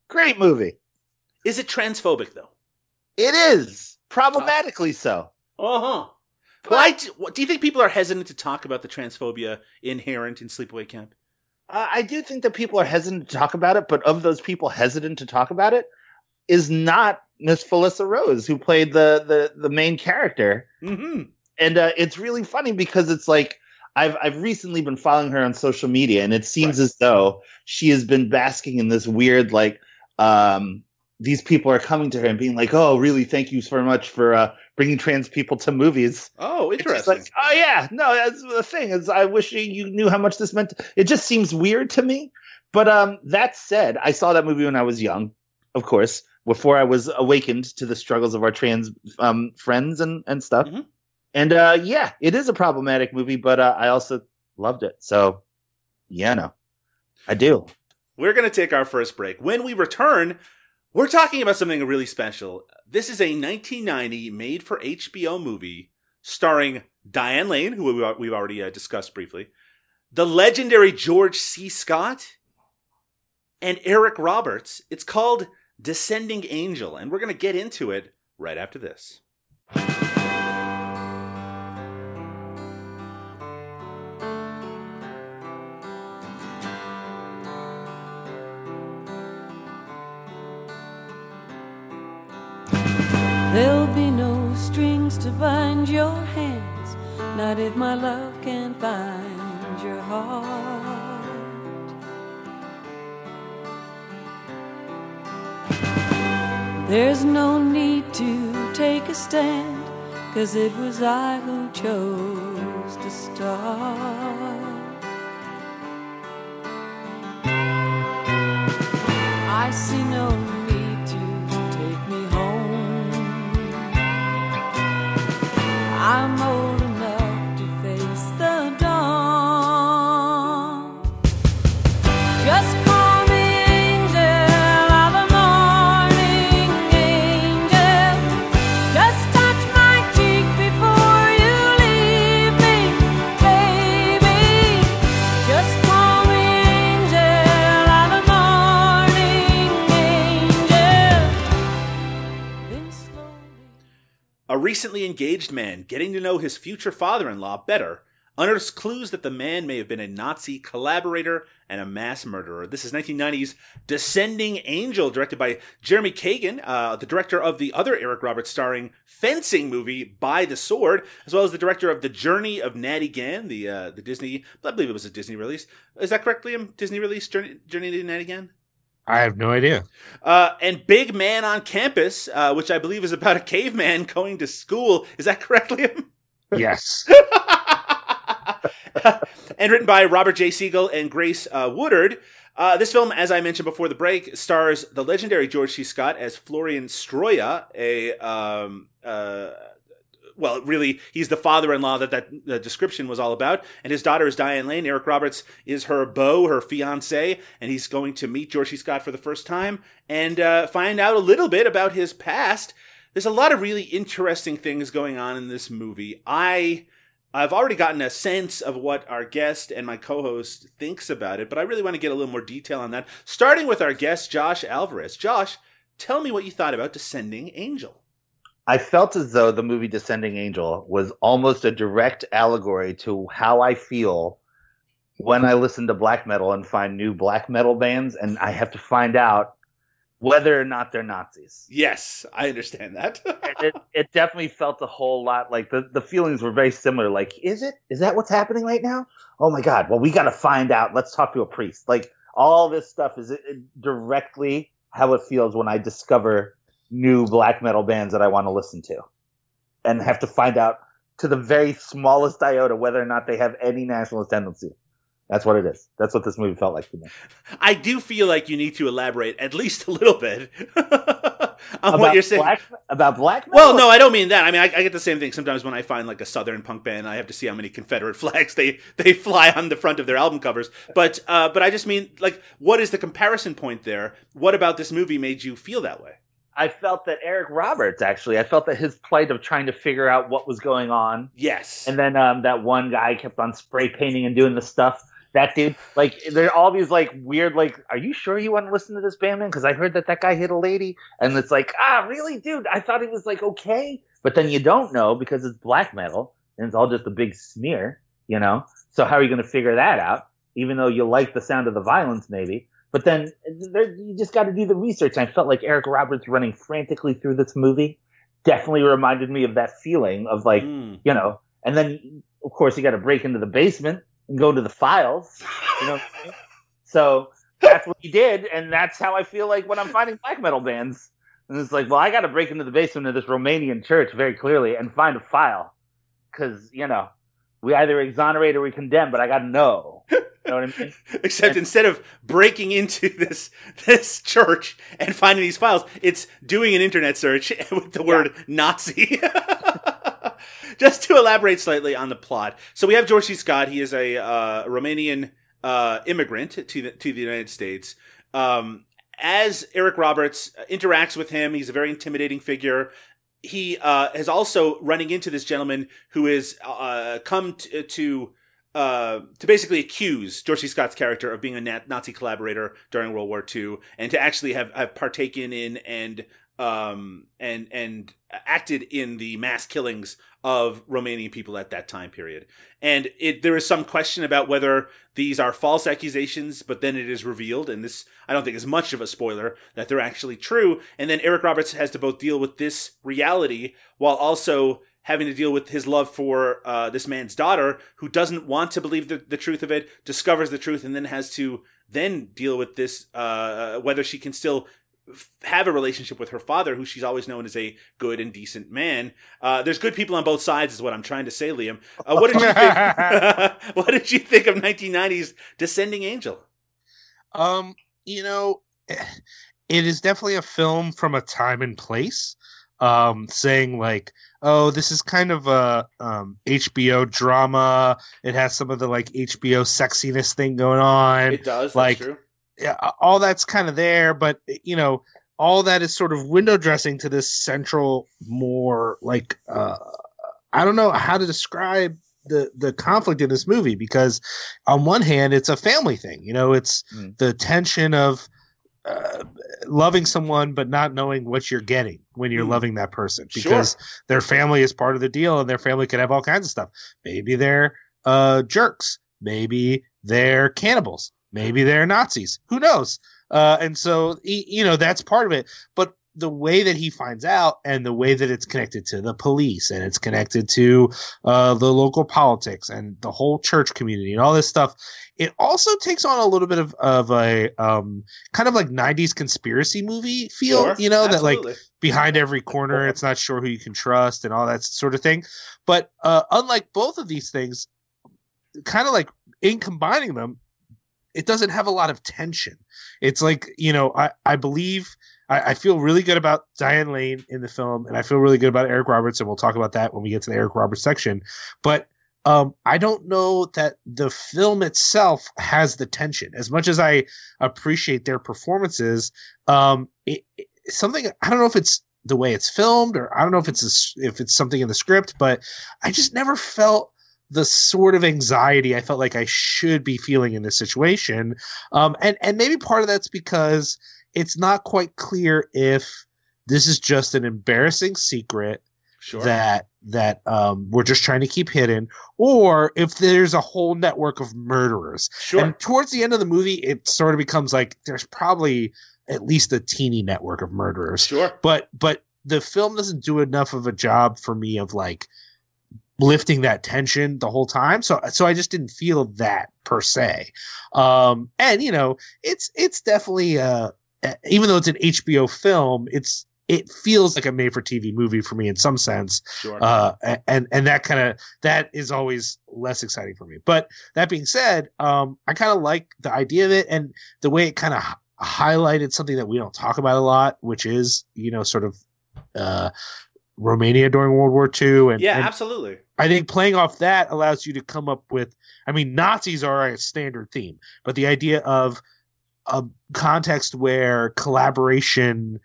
great movie. Is it transphobic though? It is problematically so. Uh huh. Why? Do, what- do you think people are hesitant to talk about the transphobia inherent in Sleepaway Camp? Uh, I do think that people are hesitant to talk about it, but of those people hesitant to talk about it, is not Miss Felissa Rose, who played the the the main character. Mm-hmm. and uh, it's really funny because it's like I've I've recently been following her on social media, and it seems Right. as though she has been basking in this weird like um, these people are coming to her and being like, "Oh, really? Thank you so much for uh, bringing trans people to movies." Oh, It's interesting. like, oh yeah, no, that's the thing. Is I wish you- knew how much this meant. It just seems weird to me. But um, that said, I saw that movie when I was young, of course, before I was awakened to the struggles of our trans um, friends and and stuff. Mhm. And uh, yeah, it is a problematic movie, but uh, I also loved it. So yeah, no, I do. We're going to take our first break. When we return, we're talking about something really special. This is a 1990 made for HBO movie starring Diane Lane, who we- we've already uh, discussed briefly, the legendary George C. Scott, and Eric Roberts. It's called Descending Angel, and we're going to get into it right after this. To bind your hands, not if my love can find your heart. There's no need to take a stand, cause it was I who chose to start. I see no engaged man getting to know his future father in law better unearths clues that the man may have been a Nazi collaborator and a mass murderer. This is 1990's Descending Angel, directed by Jeremy Kagan, uh, the director of the other Eric Roberts starring fencing movie By the Sword, as well as the director of The Journey of Natty Gann, the uh, the Disney, I believe it was a Disney release. Is that correct, Liam? Disney release Journey, Journey to Natty Gann? I have no idea. Uh, and Big Man on Campus, uh, which I believe is about a caveman going to school. Is that correct, Liam? Yes. and written by Robert J. Siegel and Grace uh, Woodard. Uh, this film, as I mentioned before the break, stars the legendary George C. Scott as Florian Stroya, a um, uh, well, really, he's the father-in-law that that description was all about, and his daughter is Diane Lane. Eric Roberts is her beau, her fiance, and he's going to meet George C. Scott for the first time and uh, find out a little bit about his past. There's a lot of really interesting things going on in this movie. I I've already gotten a sense of what our guest and my co-host thinks about it, but I really want to get a little more detail on that. Starting with our guest Josh Alvarez. Josh, tell me what you thought about Descending Angel. I felt as though the movie Descending Angel was almost a direct allegory to how I feel when I listen to black metal and find new black metal bands, and I have to find out whether or not they're Nazis. Yes, I understand that. it, it definitely felt a whole lot like the, the feelings were very similar. Like, is it? Is that what's happening right now? Oh my God. Well, we got to find out. Let's talk to a priest. Like, all this stuff is it directly how it feels when I discover new black metal bands that I want to listen to and have to find out to the very smallest iota whether or not they have any nationalist tendency. That's what it is. That's what this movie felt like to me. I do feel like you need to elaborate at least a little bit on about what you're saying. Black, about black metal? Well, no, I don't mean that. I mean, I, I, get the same thing sometimes when I find like a southern punk band. I have to see how many Confederate flags they they fly on the front of their album covers. But uh, but I just mean like, what is the comparison point there? What about this movie made you feel that way? I felt that Eric Roberts actually. I felt that his plight of trying to figure out what was going on. Yes. And then um, that one guy kept on spray painting and doing the stuff. That dude, like, there are all these like weird, like, are you sure you want to listen to this band, man? Because I heard that that guy hit a lady, and it's like, ah, really, dude? I thought he was like okay, but then you don't know because it's black metal and it's all just a big smear, you know. So how are you going to figure that out? Even though you like the sound of the violence, maybe. But then there, you just got to do the research. I felt like Eric Roberts running frantically through this movie definitely reminded me of that feeling of like, mm. you know, and then of course you got to break into the basement and go to the files. You know, I mean? so that's what he did, and that's how I feel like when I'm finding black metal bands. And it's like, well, I got to break into the basement of this Romanian church very clearly and find a file, because you know, we either exonerate or we condemn, but I got to know. You know what I mean? Except and, instead of breaking into this this church and finding these files, it's doing an internet search with the word yeah. Nazi. just to elaborate slightly on the plot. So we have George C. Scott. He is a uh, Romanian uh, immigrant to the, to the United States. Um, as Eric Roberts interacts with him, he's a very intimidating figure. He uh, is also running into this gentleman who has uh, come t- to uh, to basically accuse George Scott's character of being a Nazi collaborator during World War II, and to actually have, have partaken in and um, and and acted in the mass killings of Romanian people at that time period. And it there is some question about whether these are false accusations, but then it is revealed, and this I don't think is much of a spoiler that they're actually true. And then Eric Roberts has to both deal with this reality while also having to deal with his love for uh, this man's daughter, who doesn't want to believe the, the truth of it, discovers the truth, and then has to then deal with this uh, whether she can still have a relationship with her father, who she's always known as a good and decent man. Uh, there's good people on both sides, is what I'm trying to say, Liam. Uh, what did you think? what did you think of 1990s Descending Angel? Um, you know, it is definitely a film from a time and place. Um, saying like, oh, this is kind of a um, HBO drama. It has some of the like HBO sexiness thing going on. It does. Like all that's kind of there, but you know, all that is sort of window dressing to this central, more like uh, I don't know how to describe the the conflict in this movie because on one hand it's a family thing you know it's mm. the tension of uh, loving someone but not knowing what you're getting when you're mm. loving that person because sure. their family is part of the deal and their family could have all kinds of stuff maybe they're uh, jerks maybe they're cannibals Maybe they're Nazis. Who knows? Uh, and so, you know, that's part of it. But the way that he finds out and the way that it's connected to the police and it's connected to uh, the local politics and the whole church community and all this stuff, it also takes on a little bit of, of a um, kind of like 90s conspiracy movie feel, sure, you know, absolutely. that like behind every corner, it's not sure who you can trust and all that sort of thing. But uh, unlike both of these things, kind of like in combining them, it doesn't have a lot of tension. It's like you know, I I believe I, I, feel really good about Diane Lane in the film, and I feel really good about Eric Roberts, and we'll talk about that when we get to the Eric Roberts section. But um, I don't know that the film itself has the tension as much as I appreciate their performances. Um, it, it, something I don't know if it's the way it's filmed, or I don't know if it's a, if it's something in the script, but I just never felt the sort of anxiety I felt like I should be feeling in this situation. Um, and and maybe part of that's because it's not quite clear if this is just an embarrassing secret Sure. that that um, we're just trying to keep hidden, or if there's a whole network of murderers. sure. And towards the end of the movie, it sort of becomes like there's probably at least a teeny network of murderers. sure. But but the film doesn't do enough of a job for me of like lifting that tension the whole time. So so I just didn't feel that per se. Um, and you know, it's it's definitely uh, even though it's an HBO film, it's it feels like a made for TV movie for me in some sense Sure. uh, and and that kind of that is always less exciting for me. But that being said, um, I kind of like the idea of it and the way it kind of h- highlighted something that we don't talk about a lot, which is you know sort of uh, Romania during World War II. And, yeah, and absolutely. I think playing off that allows you to come up with. I mean, Nazis are a standard theme, but the idea of a context where collaboration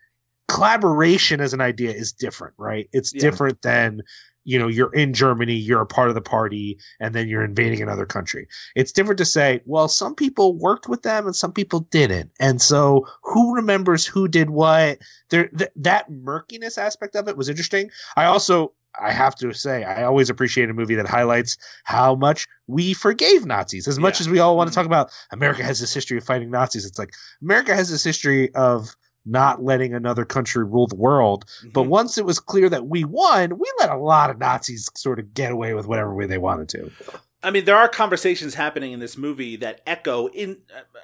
collaboration as an idea is different, right? It's Yeah. different than you know you're in Germany, you're a part of the party, and then you're invading another country. It's different to say, well, some people worked with them and some people didn't, and so who remembers who did what? There, th- that murkiness aspect of it was interesting. I also I have to say, I always appreciate a movie that highlights how much we forgave Nazis. As much as we all want to mm-hmm. talk about America has this history of fighting Nazis, it's like America has this history of not letting another country rule the world. But Mhm. once it was clear that we won, we let a lot of Nazis sort of get away with whatever way they wanted to. I mean, there are conversations happening in this movie that echo in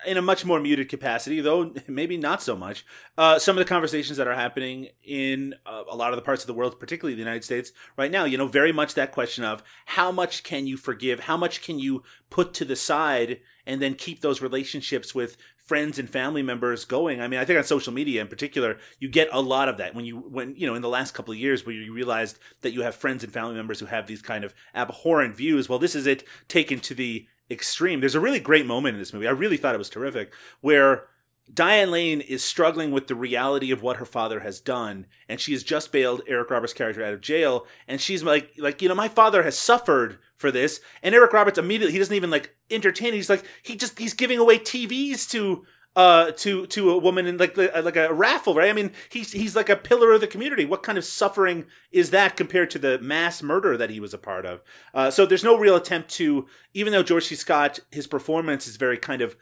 in a much more muted capacity, though maybe not so much. Uh, some of the conversations that are happening in uh, a lot of the parts of the world, particularly the United States, right now. You know, very much that question of how much can you forgive, how much can you put to the side, and then keep those relationships with friends and family members going. I mean, I think on social media in particular, you get a lot of that when you when you know in the last couple of years where you realized that you have friends and family members who have these kind of abhorrent views. Well, this is it taken to the extreme. There's a really great moment in this movie. I really thought it was terrific where Diane Lane is struggling with the reality of what her father has done, and she has just bailed Eric Roberts' character out of jail, and she's like, like you know, my father has suffered for this, and Eric Roberts immediately he doesn't even like entertain. it. He's like, he just he's giving away TVs to uh to to a woman in like like a raffle, right? I mean, he's he's like a pillar of the community. What kind of suffering is that compared to the mass murder that he was a part of? Uh, so there's no real attempt to, even though George C. Scott, his performance is very kind of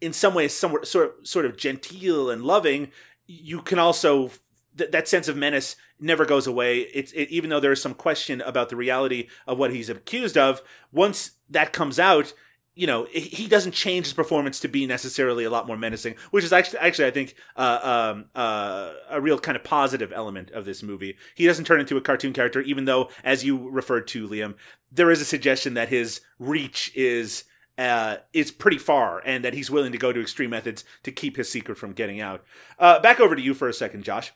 in some ways somewhat sort of, sort of genteel and loving you can also th- that sense of menace never goes away. It's it, even though there is some question about the reality of what he's accused of once that comes out you know he- doesn't change his performance to be necessarily a lot more menacing which is actually actually i think uh, um, uh, a real kind of positive element of this movie. He doesn't turn into a cartoon character even though as you referred to liam there is a suggestion that his reach is uh, is pretty far, and that he's willing to go to extreme methods to keep his secret from getting out. Uh, back over to you for a second, Josh.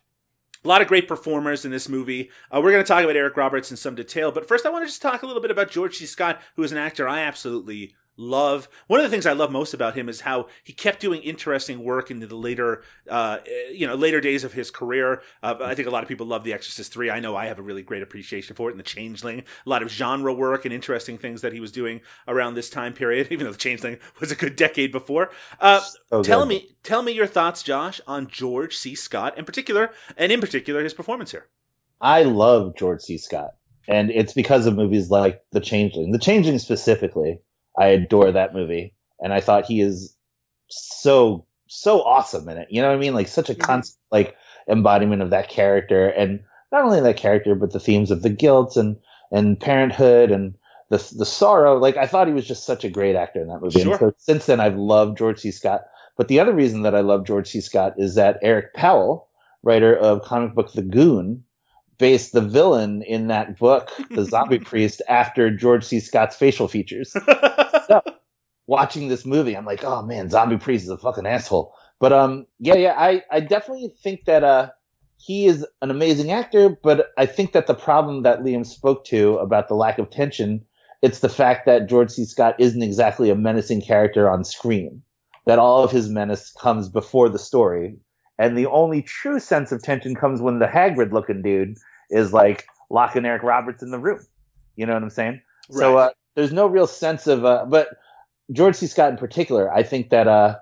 A lot of great performers in this movie. Uh, we're going to talk about Eric Roberts in some detail, but first I want to just talk a little bit about George C. Scott, who is an actor I absolutely love. One of the things I love most about him is how he kept doing interesting work into the later, uh, you know, later days of his career. Uh, I think a lot of people love The Exorcist Three. I know I have a really great appreciation for it, and The Changeling. A lot of genre work and interesting things that he was doing around this time period. Even though The Changeling was a good decade before. Uh, So tell me, tell me your thoughts, Josh, on George C. Scott in particular, and in particular his performance here. I love George C. Scott, and it's because of movies like The Changeling. The Changeling specifically, I adore that movie, and I thought he is so so awesome in it. You know what I mean? Like such a Mhm. constant like embodiment of that character, and not only that character, but the themes of the guilt and and parenthood and the the sorrow. Like I thought he was just such a great actor in that movie. Sure. And so since then, I've loved George C. Scott. But the other reason that I love George C. Scott is that Eric Powell, writer of comic book The Goon, based the villain in that book, The Zombie Priest, after George C. Scott's facial features. Watching this movie, I'm like, oh man, Zombie Priest is a fucking asshole. But um, yeah, yeah, I, I definitely think that uh, he is an amazing actor. But I think that the problem that Liam spoke to about the lack of tension, it's the fact that George C. Scott isn't exactly a menacing character on screen. That all of his menace comes before the story, and the only true sense of tension comes when the Hagrid looking dude is like locking Eric Roberts in the room. You know what I'm saying? So uh, there's no real sense of, uh, but George C. Scott in particular, I think that uh,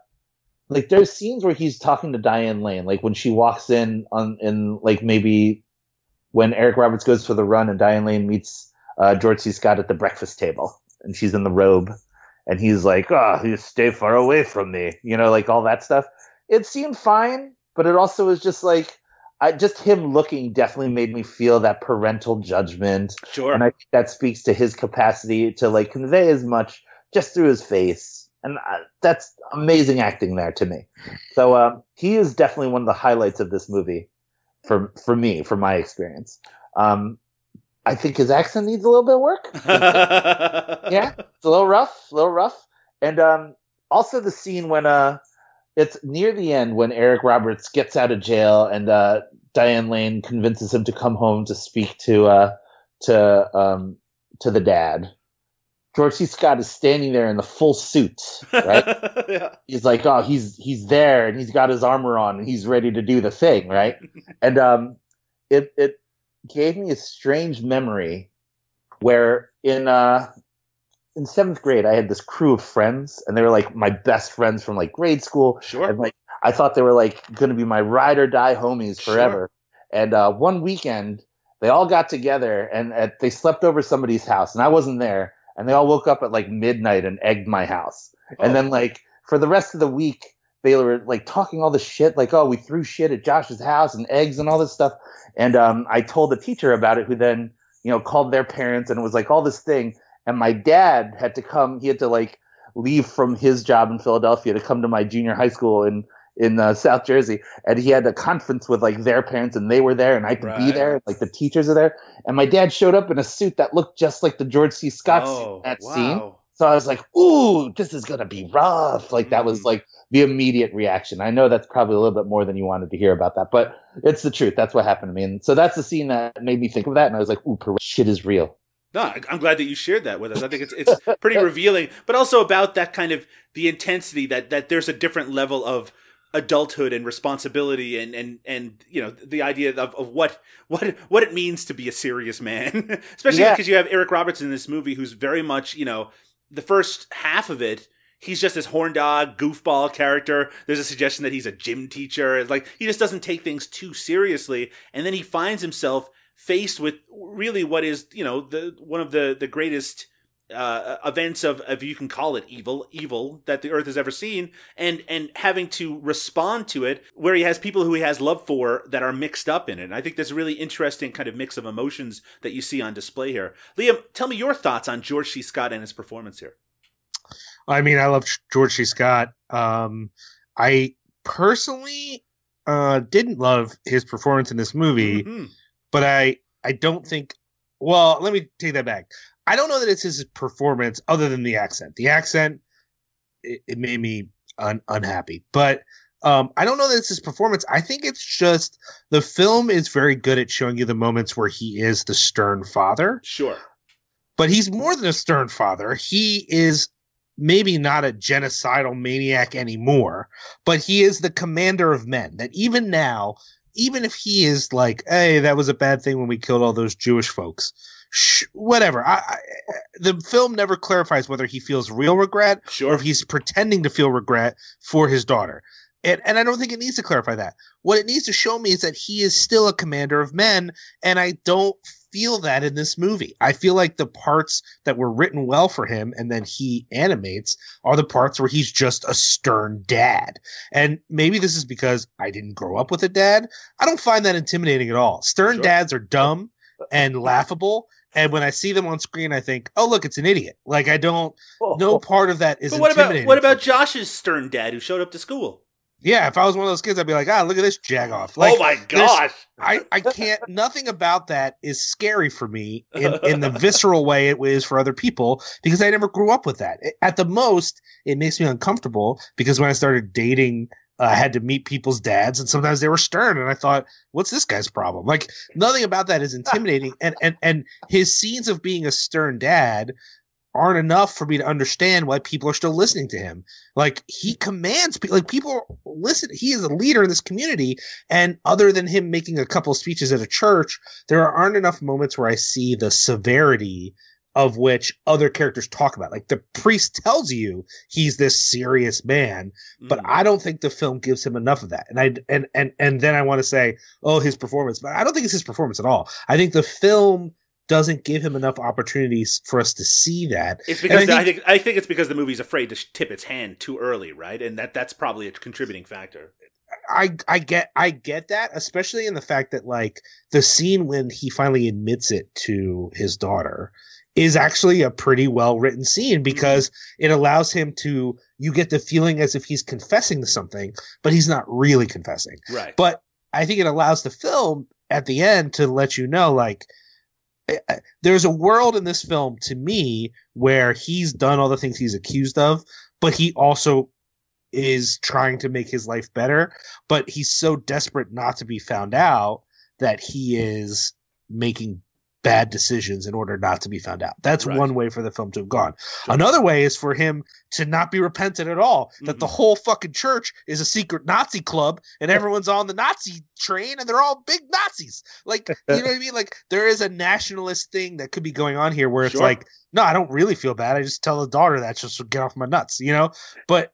like there's scenes where he's talking to Diane Lane, like when she walks in on in like maybe when Eric Roberts goes for the run and Diane Lane meets uh, George C. Scott at the breakfast table, and she's in the robe, and he's like, "Oh, you stay far away from me," you know, like all that stuff. It seemed fine, but it also was just like. I, just him looking definitely made me feel that parental judgment, Sure. and I think that speaks to his capacity to like convey as much just through his face, and uh, that's amazing acting there to me. So um, he is definitely one of the highlights of this movie for for me, for my experience. Um, I think his accent needs a little bit of work. yeah, it's a little rough, a little rough, and um, also the scene when uh, it's near the end when Eric Roberts gets out of jail and uh, Diane Lane convinces him to come home to speak to uh, to um, to the dad. George C. Scott is standing there in the full suit, right? yeah. he's like, oh, he's he's there and he's got his armor on and he's ready to do the thing, right? and um, it it gave me a strange memory where in uh in seventh grade I had this crew of friends and they were like my best friends from like grade school Sure. and like I thought they were like going to be my ride or die homies Sure. forever. And uh, one weekend they all got together and uh, they slept over somebody's house and I wasn't there and they all woke up at like midnight and egged my house. And Oh. then like for the rest of the week they were like talking all this shit like oh we threw shit at Josh's house and eggs and all this stuff. And um, I told the teacher about it who then you know called their parents and it was like all this thing and my dad had to come he had to like leave from his job in Philadelphia to come to my junior high school in in uh, South Jersey, and he had a conference with like their parents, and they were there, and I could be Right. there, like the teachers are there, and my dad showed up in a suit that looked just like the George C. Scott suit oh, that wow. scene. So I was like, "Ooh, this is gonna be rough." Like that was Mm. like the immediate reaction. I know that's probably a little bit more than you wanted to hear about that, but it's the truth. That's what happened to me, and so that's the scene that made me think of that, and I was like, "Ooh, shit is real." No, I'm glad that you shared that with us. I think it's it's pretty revealing, but also about that kind of the intensity that that there's a different level of adulthood and responsibility and and and you know the idea of, of what what what it means to be a serious man especially Yeah. because you have eric roberts in this movie who's very much you know the first half of it he's just this horn dog goofball character there's a suggestion that he's a gym teacher it's like he just doesn't take things too seriously and then he finds himself faced with really what is you know the one of the the greatest uh, events of, if you can call it evil, evil that the earth has ever seen, and and having to respond to it, where he has people who he has love for that are mixed up in it. And I think there's a really interesting kind of mix of emotions that you see on display here. Liam, tell me your thoughts on George C. Scott and his performance here. I mean, I love George C. Scott. Um, I personally uh, didn't love his performance in this movie, Mhm. But I I don't think. Well, let me take that back. I don't know that it's his performance, other than the accent. The accent it, it made me un- unhappy, but um, I don't know that it's his performance. I think it's just the film is very good at showing you the moments where he is the stern father Sure. but he's more than a stern father. He is maybe not a genocidal maniac anymore, but he is the commander of men. That even now, even if he is like, "Hey, that was a bad thing when we killed all those Jewish folks," sh- whatever. I, I, the film never clarifies whether he feels real regret or Sure. if he's pretending to feel regret for his daughter. And, and I don't think it needs to clarify that. What it needs to show me is that he is still a commander of men, and I don't feel that in this movie. I feel like the parts that were written well for him and then he animates are the parts where he's just a stern dad. And maybe this is because I didn't grow up with a dad. I don't find that intimidating at all. Stern Sure. dads are dumb and laughable. And when I see them on screen, I think, oh, look, it's an idiot. Like, I don't, no oh. part of that is But what about what about. Josh's stern dad who showed up to school? Yeah, if I was one of those kids, I'd be like, ah, look at this jagoff. Like, oh my gosh! I, I can't. Nothing about that is scary for me in, in the visceral way it is for other people because I never grew up with that. At the most, it makes me uncomfortable because when I started dating, uh, I had to meet people's dads, and sometimes they were stern, and I thought, "What's this guy's problem?" Like nothing about that is intimidating, and and and his scenes of being a stern dad aren't enough for me to understand why people are still listening to him. Like he commands people, like people listen. He is a leader in this community, and other than him making a couple speeches at a church, there aren't enough moments where I see the severity of which other characters talk about. Like the priest tells you he's this serious man, but Mhm. I don't think the film gives him enough of that. And I and and and then I want to say, oh, his performance, but I don't think it's his performance at all. I think the film doesn't give him enough opportunities for us to see that. It's And I because I think- think, I think it's because the movie's afraid to tip its hand too early, right? And that that's probably a contributing factor. I I get I get that, especially in the fact that like the scene when he finally admits it to his daughter is actually a pretty well written scene because it allows him to you get the feeling as if he's confessing to something, but he's not really confessing. Right. But I think it allows the film at the end to let you know like there's a world in this film to me where he's done all the things he's accused of, but he also is trying to make his life better, but he's so desperate not to be found out that he is making bad decisions in order not to be found out. That's Right. one way for the film to have gone. Sure. Another way is for him to not be repentant at all. That Mm-hmm. the whole fucking church is a secret Nazi club and everyone's on the Nazi train and they're all big Nazis. Like, you know what I mean? Like there is a nationalist thing that could be going on here where it's Sure. like, no, I don't really feel bad. I just tell the daughter that just get off my nuts, you know? But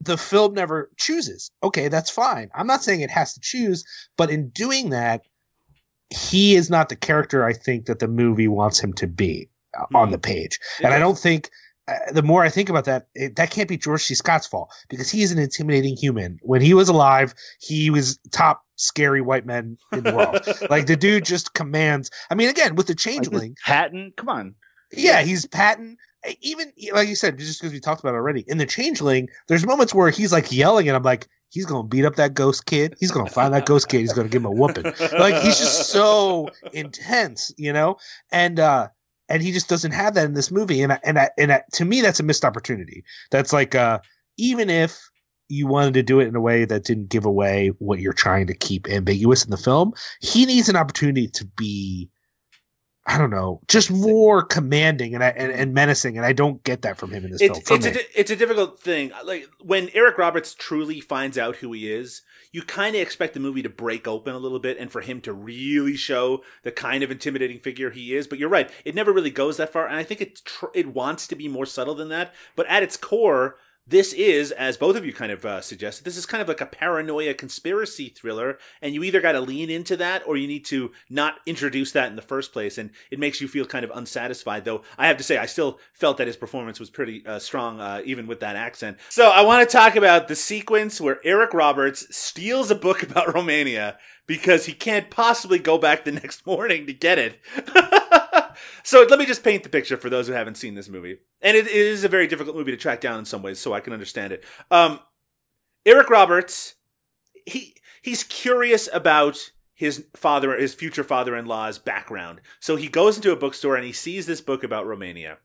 the film never chooses. Okay, that's fine. I'm not saying it has to choose, but in doing that, he is not the character I think that the movie wants him to be uh, on Hmm. the page. And I don't think uh, the more I think about that, it, that can't be George C. Scott's fault because he is an intimidating human. When he was alive, he was top scary white man in the world. like the dude just commands. I mean, again, with the changeling, this Patton, come on. yeah, he's Patton. Even like you said, just because we talked about it already in the Changeling, there's moments where he's like yelling, and I'm like, he's gonna beat up that ghost kid. He's gonna find that ghost kid. He's gonna give him a whooping. Like he's just so intense, you know. And uh and he just doesn't have that in this movie. And I, and I, and I, to me, that's a missed opportunity. That's like uh even if you wanted to do it in a way that didn't give away what you're trying to keep ambiguous in the film, he needs an opportunity to be I don't know, just more commanding and, and and menacing, and I don't get that from him in this it's film. it's a, it's a difficult thing. Like when Eric Roberts truly finds out who he is, you kind of expect the movie to break open a little bit and for him to really show the kind of intimidating figure he is. But you're right; it never really goes that far, and I think it tr- it wants to be more subtle than that. But at its core, this is, as both of you kind of uh, suggested, this is kind of like a paranoia conspiracy thriller, and you either got to lean into that or you need to not introduce that in the first place, and it makes you feel kind of unsatisfied. Though I have to say, I still felt that his performance was pretty uh, strong, uh, even with that accent. So I want to talk about the sequence where Eric Roberts steals a book about Romania because he can't possibly go back the next morning to get it. so let me just paint the picture for those who haven't seen this movie. And it, it is a very difficult movie to track down in some ways, so I can understand it. Um, Eric Roberts, he he's curious about his father, his future father-in-law's background. So he goes into a bookstore and he sees this book about Romania.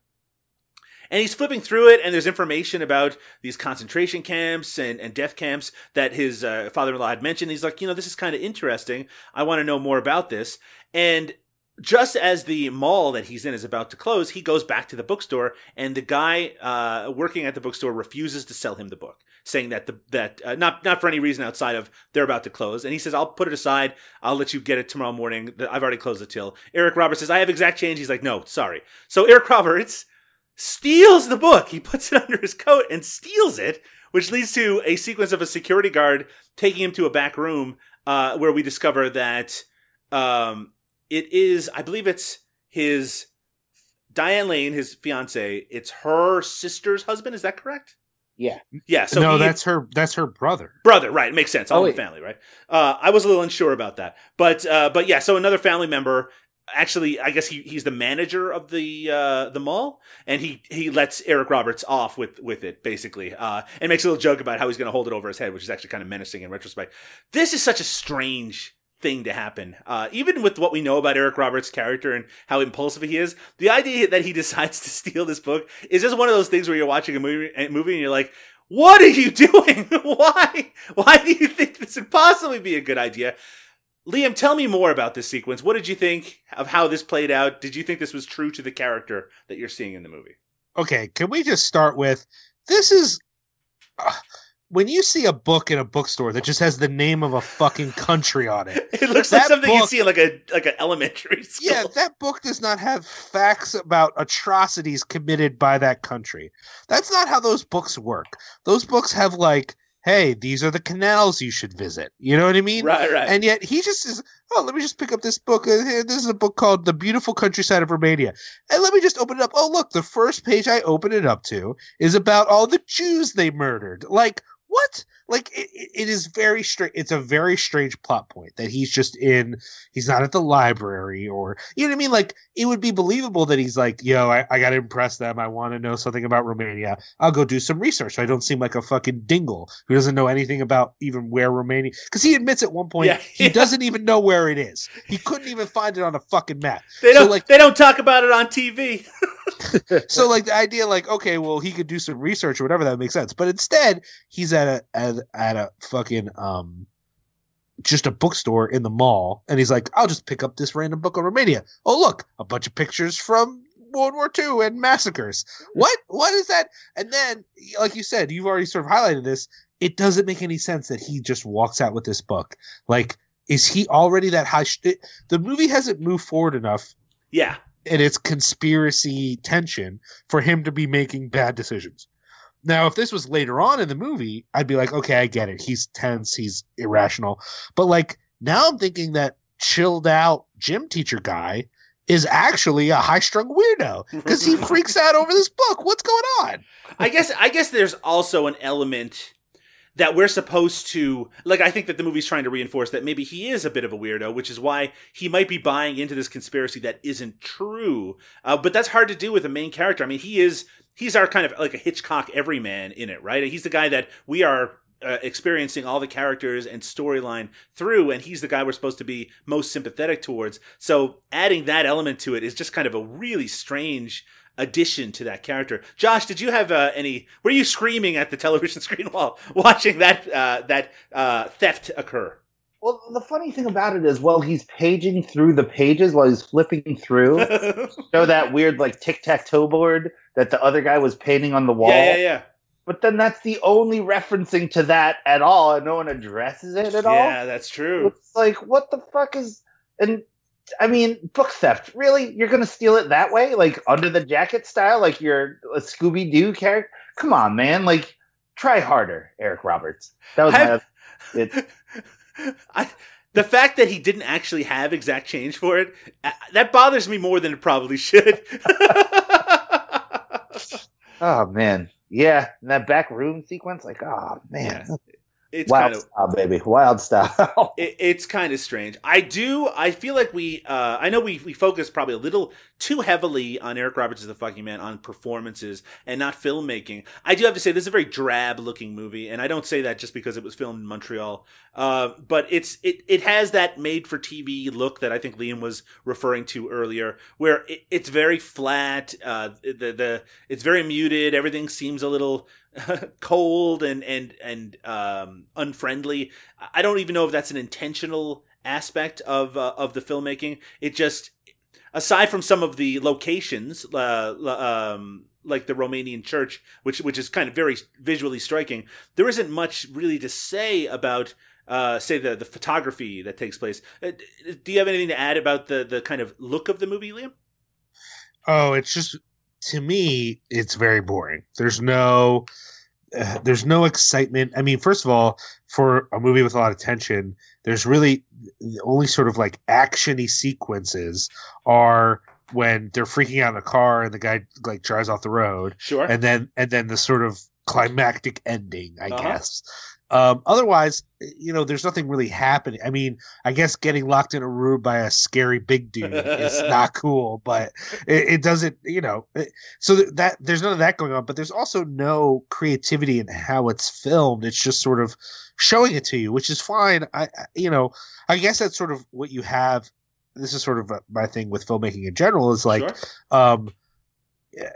And he's flipping through it, and there's information about these concentration camps and, and death camps that his uh, father in law had mentioned. He's like, you know, this is kind of interesting. I want to know more about this. And just as the mall that he's in is about to close, he goes back to the bookstore, and the guy uh, working at the bookstore refuses to sell him the book, saying that the that uh, not not for any reason outside of they're about to close. And he says, "I'll put it aside. I'll let you get it tomorrow morning. I've already closed the till." Eric Roberts says, "I have exact change." He's like, "No, sorry." So Eric Roberts steals the book. He puts it under his coat and steals it, which leads to a sequence of a security guard taking him to a back room uh, where we discover that um, it is, I believe it's his Diane Lane, his fiance. It's her sister's husband. Is that correct? Yeah. Yeah. So no, he- that's her. That's her brother. brother right it makes sense all Oh, in the family right uh i was a little unsure about that but uh but yeah so another family member actually i guess he he's the manager of the uh the mall and he he lets eric roberts off with with it basically uh and makes a little joke about how he's going to hold it over his head which is actually kind of menacing in retrospect this is such a strange thing to happen uh even with what we know about eric roberts character and how impulsive he is the idea that he decides to steal this book is just one of those things where you're watching a movie, a movie and you're like what are you doing? Why? Why do you think this would possibly be a good idea? Liam, tell me more about this sequence. What did you think of how this played out? Did you think this was true to the character that you're seeing in the movie? Okay, can we just start with this is uh, when you see a book in a bookstore that just has the name of a fucking country on it, It looks like something you see in like a like an elementary school. yeah, that book does not have facts about atrocities committed by that country. That's not how those books work. Those books have like, hey, these are the canals you should visit. You know what I mean? right, right. And yet he just says, "Oh, let me just pick up this book. Uh, This is a book called "The Beautiful Countryside of Romania," and let me just open it up. Oh, look, the first page I open it up to is about all the Jews they murdered. Like what? Like it, it- is very strange. It's a very strange plot point that he's just in. He's not at the library, or you know what I mean. Like it would be believable that he's like, "Yo, I, I got to impress them. I want to know something about Romania. I'll go do some research. So I don't seem like a fucking dingle who doesn't know anything about even where Romania." Because he admits at one point Yeah, he yeah. doesn't even know where it is. He couldn't even find it on a fucking map. they don't like- they don't talk about it on TV. So like the idea, like okay, well he could do some research or whatever that makes sense. But instead, he's at a at, at a fucking um, just a bookstore in the mall, and he's like, I'll just pick up this random book on Romania. Oh look, a bunch of pictures from World War II and massacres. What what is that? And then, like you said, you've already sort of highlighted this. It doesn't make any sense that he just walks out with this book. Like, is he already that high? Sh- it, the movie hasn't moved forward enough Yeah. In its conspiracy tension for him to be making bad decisions. Now, if this was later on in the movie, I'd be like, okay, I get it. He's tense, he's irrational. But like now I'm thinking that chilled out gym teacher guy is actually a high strung weirdo because he freaks out over this book. What's going on? I guess I guess there's also an element that we're supposed to like I think that the movie's trying to reinforce that maybe he is a bit of a weirdo, which is why he might be buying into this conspiracy that isn't true. Uh, but that's hard to do with a main character. I mean, he is he's our kind of like a Hitchcock everyman in it, right? He's the guy that we are uh, experiencing all the characters and storyline through, and he's the guy we're supposed to be most sympathetic towards. So adding that element to it is just kind of a really strange addition to that character. Josh, did you have uh, any? Were you screaming at the television screen while watching that uh, that uh, theft occur? Well, the funny thing about it is, while he's paging through the pages while he's flipping through, show that weird like tic tac toe board that the other guy was painting on the wall. yeah, yeah, yeah. But then that's the only referencing to that at all, and no one addresses it at all. Yeah, that's true. It's like, what the fuck is? And I mean, book theft. Really, you're gonna steal it that way, like under the jacket style, like you're a Scooby Doo character? Come on, man! Like, try harder, Eric Roberts. That was my. It, I, the fact that he didn't actually have exact change for it uh, that bothers me more than it probably should. oh man, yeah, and that back room sequence, like, oh man, it's wild kind of style, baby, wild style. it, it's kind of strange. I do. I feel like we. Uh, I know we we focus probably a little too heavily on Eric Roberts as the fucking man on performances and not filmmaking. I do have to say this is a very drab looking movie, and I don't say that just because it was filmed in Montreal. Uh, but it's it it has that made for TV look that I think Liam was referring to earlier, where it, it's very flat. Uh, the the it's very muted. Everything seems a little cold and and and um, unfriendly. I don't even know if that's an intentional aspect of uh, of the filmmaking. It just aside from some of the locations, uh, um, like the Romanian church, which which is kind of very visually striking, there isn't much really to say about. Uh, say the the photography that takes place. Uh, do you have anything to add about the the kind of look of the movie, Liam? Oh, it's just to me, it's very boring. There's no, uh, there's no excitement. I mean, first of all, for a movie with a lot of tension, there's really the only sort of like actiony sequences are when they're freaking out in the car and the guy like drives off the road, Sure. and then and then the sort of climactic ending, I Uh-huh. guess. Um, otherwise, you know, there's nothing really happening. I mean, I guess getting locked in a room by a scary big dude is not cool, but it, it doesn't, you know. It, so th- that there's none of that going on, but there's also no creativity in how it's filmed. It's just sort of showing it to you, which is fine. I, I you know, I guess that's sort of what you have. This is sort of uh, my thing with filmmaking in general. Is like, Sure. um, yeah,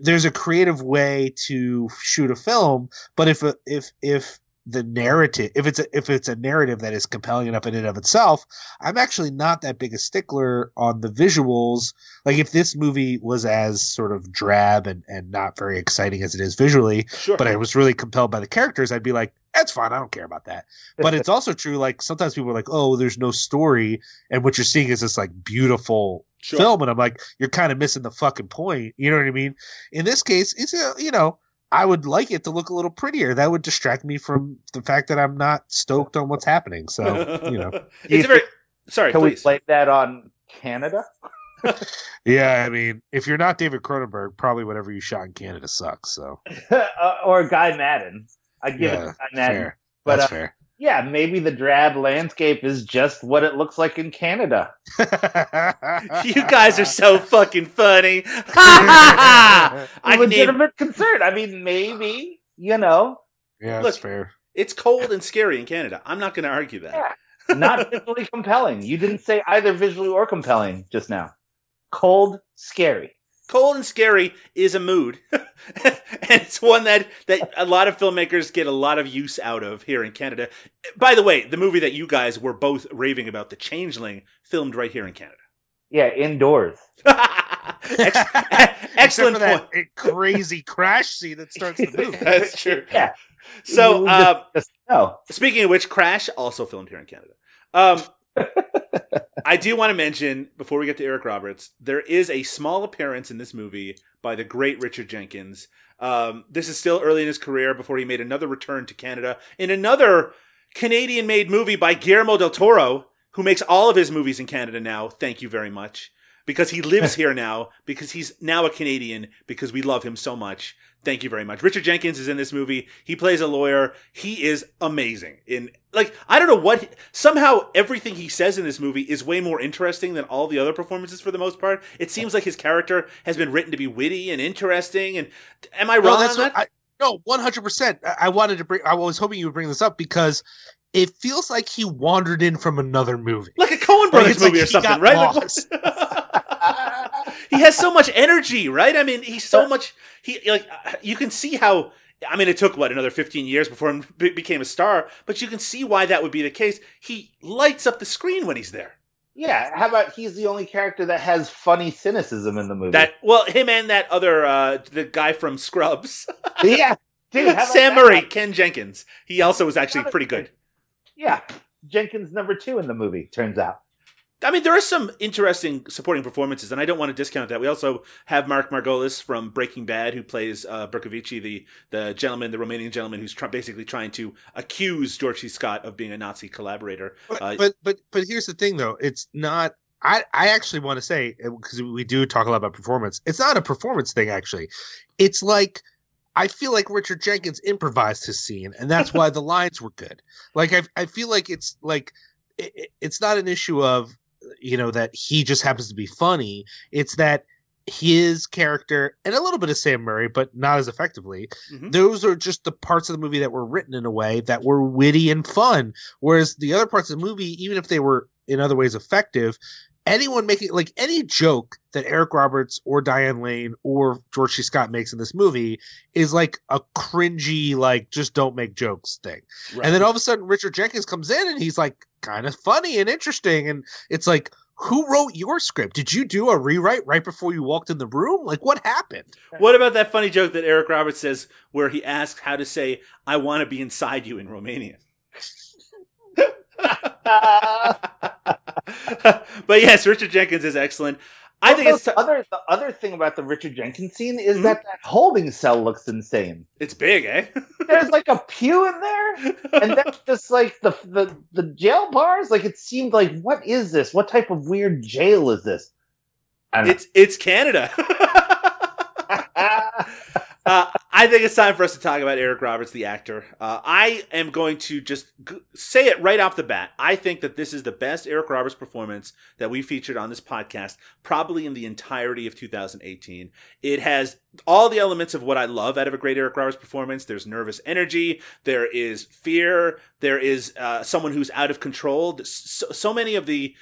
there's a creative way to shoot a film, but if a, if if the narrative if it's a, if it's a narrative that is compelling enough in and of itself i'm actually not that big a stickler on the visuals like if this movie was as sort of drab and and not very exciting as it is visually Sure. but i was really compelled by the characters i'd be like that's fine i don't care about that but it's also true like sometimes people are like oh there's no story and what you're seeing is this like beautiful Sure. film and i'm like you're kind of missing the fucking point you know what i mean in this case it's a you know i would like it to look a little prettier that would distract me from the fact that i'm not stoked on what's happening so you know it's a very sorry. Can we please. blame that on Canada? yeah i mean if you're not david cronenberg probably whatever you shot in canada sucks so Uh, or Guy Maddin? I give it yeah to Guy Maddin. fair But, that's uh, fair Yeah, maybe the drab landscape is just what it looks like in Canada. you guys are so fucking funny. I can name, Legitimate concern. I mean, maybe you know, yeah that's Look, fair it's cold and scary in Canada. I'm not going to argue that. Yeah. not visually compelling. You didn't say either visually or compelling just now. Cold, scary. Cold and scary is a mood, and it's one that that a lot of filmmakers get a lot of use out of here in Canada. By the way, the movie that you guys were both raving about, The Changeling, filmed right here in Canada. Yeah, indoors. Ex- excellent for point. that crazy crash scene that starts the movie That's true. Yeah. So, You uh, just- just- no. Speaking of which, Crash also filmed here in Canada. Um, I do want to mention before we get to Eric Roberts, there is a small appearance in this movie by the great Richard Jenkins. Um, this is still early in his career before he made another return to Canada in another Canadian-made movie by Guillermo del Toro, who makes all of his movies in Canada now. Thank you very much. Because he lives here now, because he's now a Canadian, because we love him so much. Thank you very much. Richard Jenkins is in this movie. He plays a lawyer. He is amazing. In like, I don't know what. Somehow, everything he says in this movie is way more interesting than all the other performances for the most part. It seems like his character has been written to be witty and interesting. And am I No, wrong that's on that? I, no, one hundred percent. I wanted to bring. I was hoping you would bring this up because it feels like he wandered in from another movie. like a Coen Brothers like movie or something, right? He has so much energy, right? I mean, he's so much. He like you can see how. I mean, it took what another fifteen years before he became a star, but you can see why that would be the case. He lights up the screen when he's there. Yeah, how about he's the only character that has funny cynicism in the movie? That well, him and that other uh the guy from Scrubs, yeah, dude, Sam? Murray, Ken Jenkins. He also was actually pretty good. Yeah, Jenkins number two in the movie. Turns out. I mean, there are some interesting supporting performances, and I don't want to discount that. We also have Mark Margolis from Breaking Bad, who plays uh, Berkovici, the the gentleman, the Romanian gentleman, who's tr- basically trying to accuse George C. Scott of being a Nazi collaborator. But, Uh, but but but here's the thing though it's not i i actually want to say because we do talk a lot about performance it's not a performance thing actually it's like i feel like richard jenkins improvised his scene and that's why the lines were good like i, I feel like it's like it, it- it's not an issue of you know that he just happens to be funny it's that his character and a little bit of sam murray but not as effectively Mhm. those are just the parts of the movie that were written in a way that were witty and fun Whereas the other parts of the movie, even if they were in other ways effective, anyone making like any joke that Eric Roberts or Diane Lane or George C. Scott makes in this movie is like a cringy, like just don't make jokes thing. right. And then all of a sudden Richard Jenkins comes in and he's like kind of funny and interesting. And it's like, who wrote your script? Did you do a rewrite right before you walked in the room? Like what happened? what about that funny joke that Eric Roberts says, where he asks how to say "I want to be inside you" in Romanian? but yes, Richard Jenkins is excellent. I think it's the other the other thing about the Richard Jenkins scene is Mhm. that that holding cell looks insane. it's big, eh? There's like a pew in there, and that's just like the the the jail bars. Like it seemed like, what is this? What type of weird jail is this? I don't know. it's it's Canada. Uh, I think it's time for us to talk about Eric Roberts, the actor. Uh, I am going to just g- say it right off the bat. I think that this is the best Eric Roberts performance that we featured on this podcast, probably in the entirety of 2018. It has all the elements of what I love out of a great Eric Roberts performance. There's nervous energy, there is fear, there is uh, someone who's out of control. So, so many of the